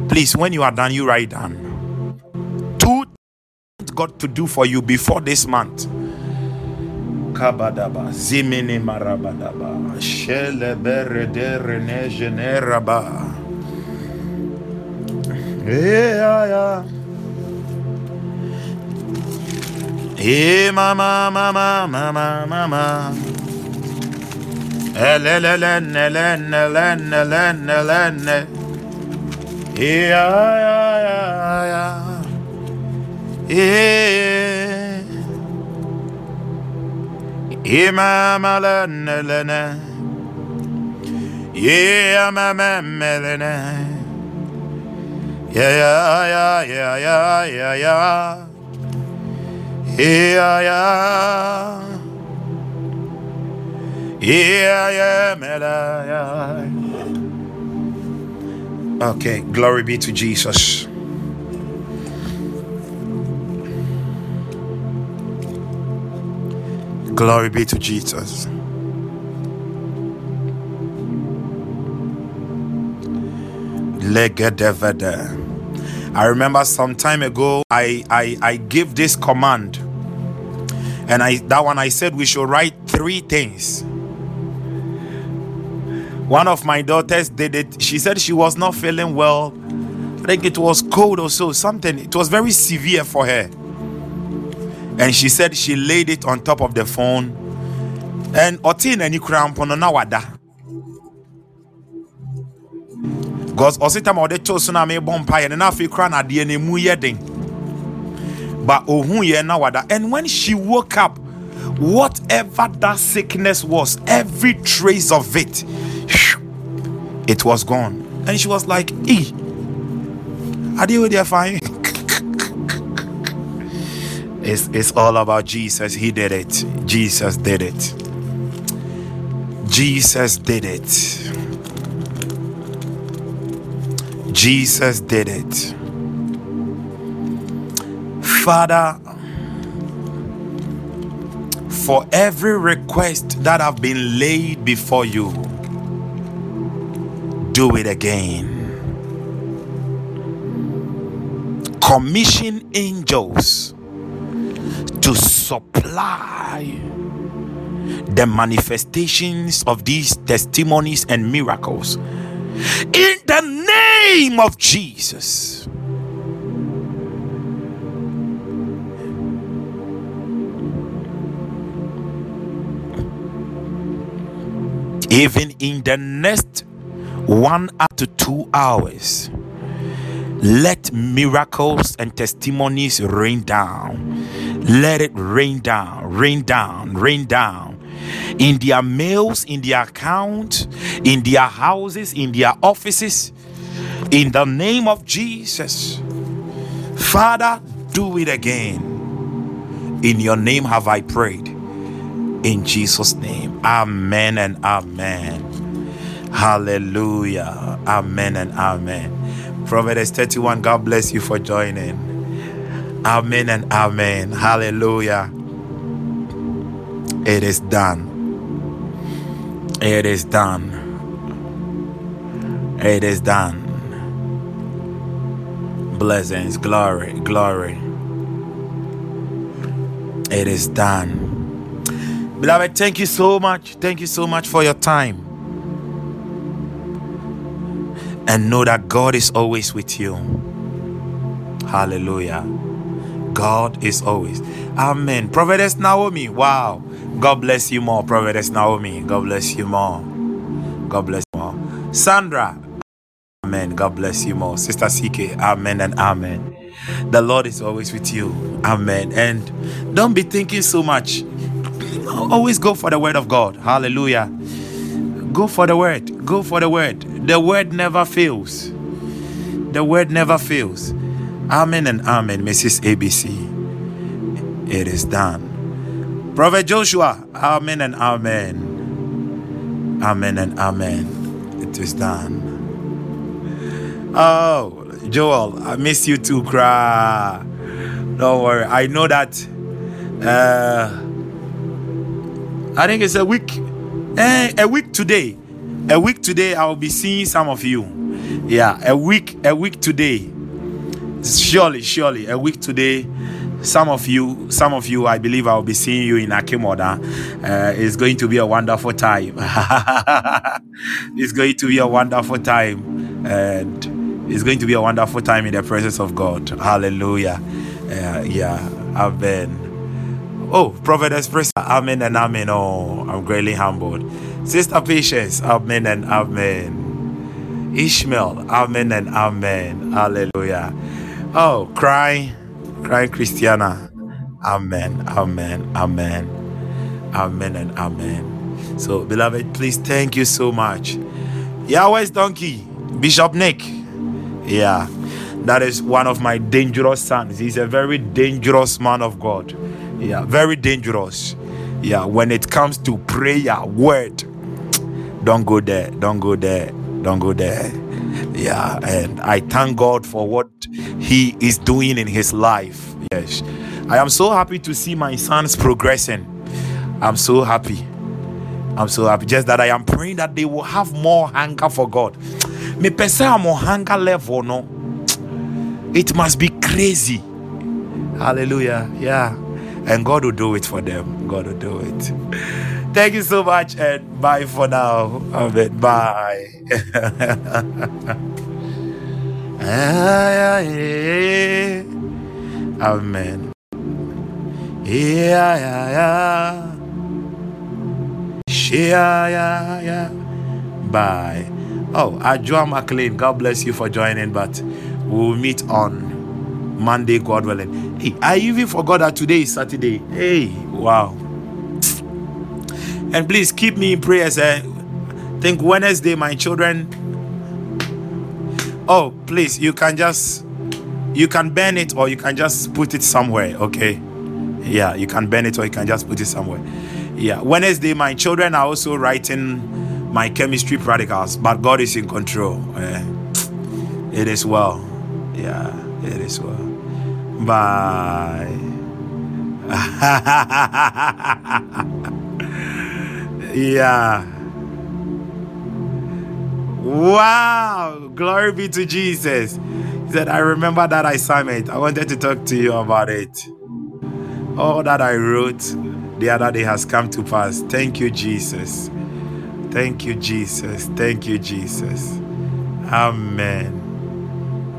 Please, when you are done, you write down two things God to do for you before this month. Kabadaba, Marabadaba. Yeah, eh, yeah. Hey, mama, mama, mama, mama. Elelelen, elen, elen, elen, elen. Yeah, yeah, yeah, yeah. Yeah. Imama lene lene. Yeah, mama melene. Yeah, yeah, yeah, yeah, Yeah, yeah. Yeah, yeah, mela, yeah. Okay, glory be to Jesus. Glory be to Jesus. I remember some time ago I, I I gave this command and I that one I said we should write three things. One of my daughters did it. She said she was not feeling well. I think it was cold or so, something. It was very severe for her. And she said she laid it on top of the phone. And Otin and Ikrampono nawada. Because Osita ma de to so na me bompa ye na afi But. And when she woke up, whatever that sickness was, every trace of it, it was gone. And she was like, E, are you there fine? it's, it's all about Jesus. He did it. Jesus did it. Jesus did it. Jesus did it. Father, for every request that have been laid before you, do it again. Commission angels to supply the manifestations of these testimonies and miracles in the name of Jesus. Even in the next one up to two hours, let miracles and testimonies rain down. Let it rain down, rain down, rain down in their mails, in their accounts, in their houses, in their offices. In the name of Jesus. Father, do it again. In your name have I prayed. In Jesus' name. Amen and amen. Hallelujah. Amen and amen. Proverbs 31, God bless you for joining. Amen and amen. Hallelujah. It is done. It is done. It is done. Blessings, glory, glory. It is done. Beloved, thank you so much. Thank you so much for your time. And know that God is always with you. Hallelujah. God is always. Amen. Prophetess Naomi. Wow. God bless you more, Prophetess Naomi. God bless you more. God bless you more. Sandra. Amen. God bless you more. Sister CK. Amen and amen. The Lord is always with you. Amen. And don't be thinking so much. Always go for the word of God. Hallelujah. Go for the word. Go for the word. The word never fails. The word never fails. Amen and amen, Mrs. ABC. It is done. Prophet Joshua. Amen and amen. Amen and amen. It is done. Oh, Joel, I miss you too, cry. Don't worry. I know that. Uh, I think it's a week. Eh, a week today. A week today, I will be seeing some of you. Yeah, a week. A week today. Surely, surely, a week today. Some of you, some of you, I believe I will be seeing you in Akim Oda. Uh, it's going to be a wonderful time. <laughs> it's going to be a wonderful time, and it's going to be a wonderful time in the presence of God. Hallelujah. Uh, yeah, Amen. Oh, Prophet Praise. Amen and Amen. Oh, I'm greatly humbled. Sister Patience. Amen and Amen. Ishmael. Amen and Amen. Hallelujah. Oh, cry, cry, Christiana. Amen. Amen. Amen. Amen and Amen. So, beloved, please thank you so much. Yahweh's donkey, Bishop Nick. Yeah, that is one of my dangerous sons. He's a very dangerous man of God. Yeah, very dangerous. Yeah, when it comes to prayer, word, don't go there. Don't go there. Don't go there. Yeah, and I thank God for what He is doing in His life. Yes, I am so happy to see my sons progressing. I'm so happy. I'm so happy. Just that I am praying that they will have more hunger for God me pesa mo hunger level no it must be crazy hallelujah yeah and god will do it for them. God will do it. Thank you so much and bye for now. Amen. Bye. <laughs> Amen. Yeah yeah yeah yeah yeah yeah bye. Oh, Ajua McLean, God bless you for joining, but we'll meet on Monday, God willing. Hey, I even forgot that today is Saturday. Hey, wow. And please keep me in prayers. Eh? think Wednesday, my children. Oh, please, you can just you can burn it or you can just put it somewhere, okay? Yeah, you can burn it or you can just put it somewhere. Yeah, Wednesday, my children are also writing my chemistry practicals, but God is in control. Eh? It is well. Yeah, is well. Bye. <laughs> yeah. Wow. Glory be to Jesus. He said, I remember that assignment. I wanted to talk to you about it. All that I wrote the other day has come to pass. Thank you, Jesus. Thank you, Jesus. Thank you, Jesus. Amen.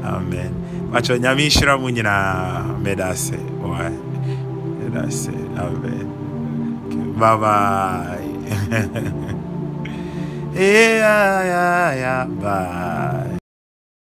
Amen. Macho nyame nhyira mu nyinaa meda ase. Meda. Amen. Bye bye. <laughs> yeah, yeah, yeah. Bye.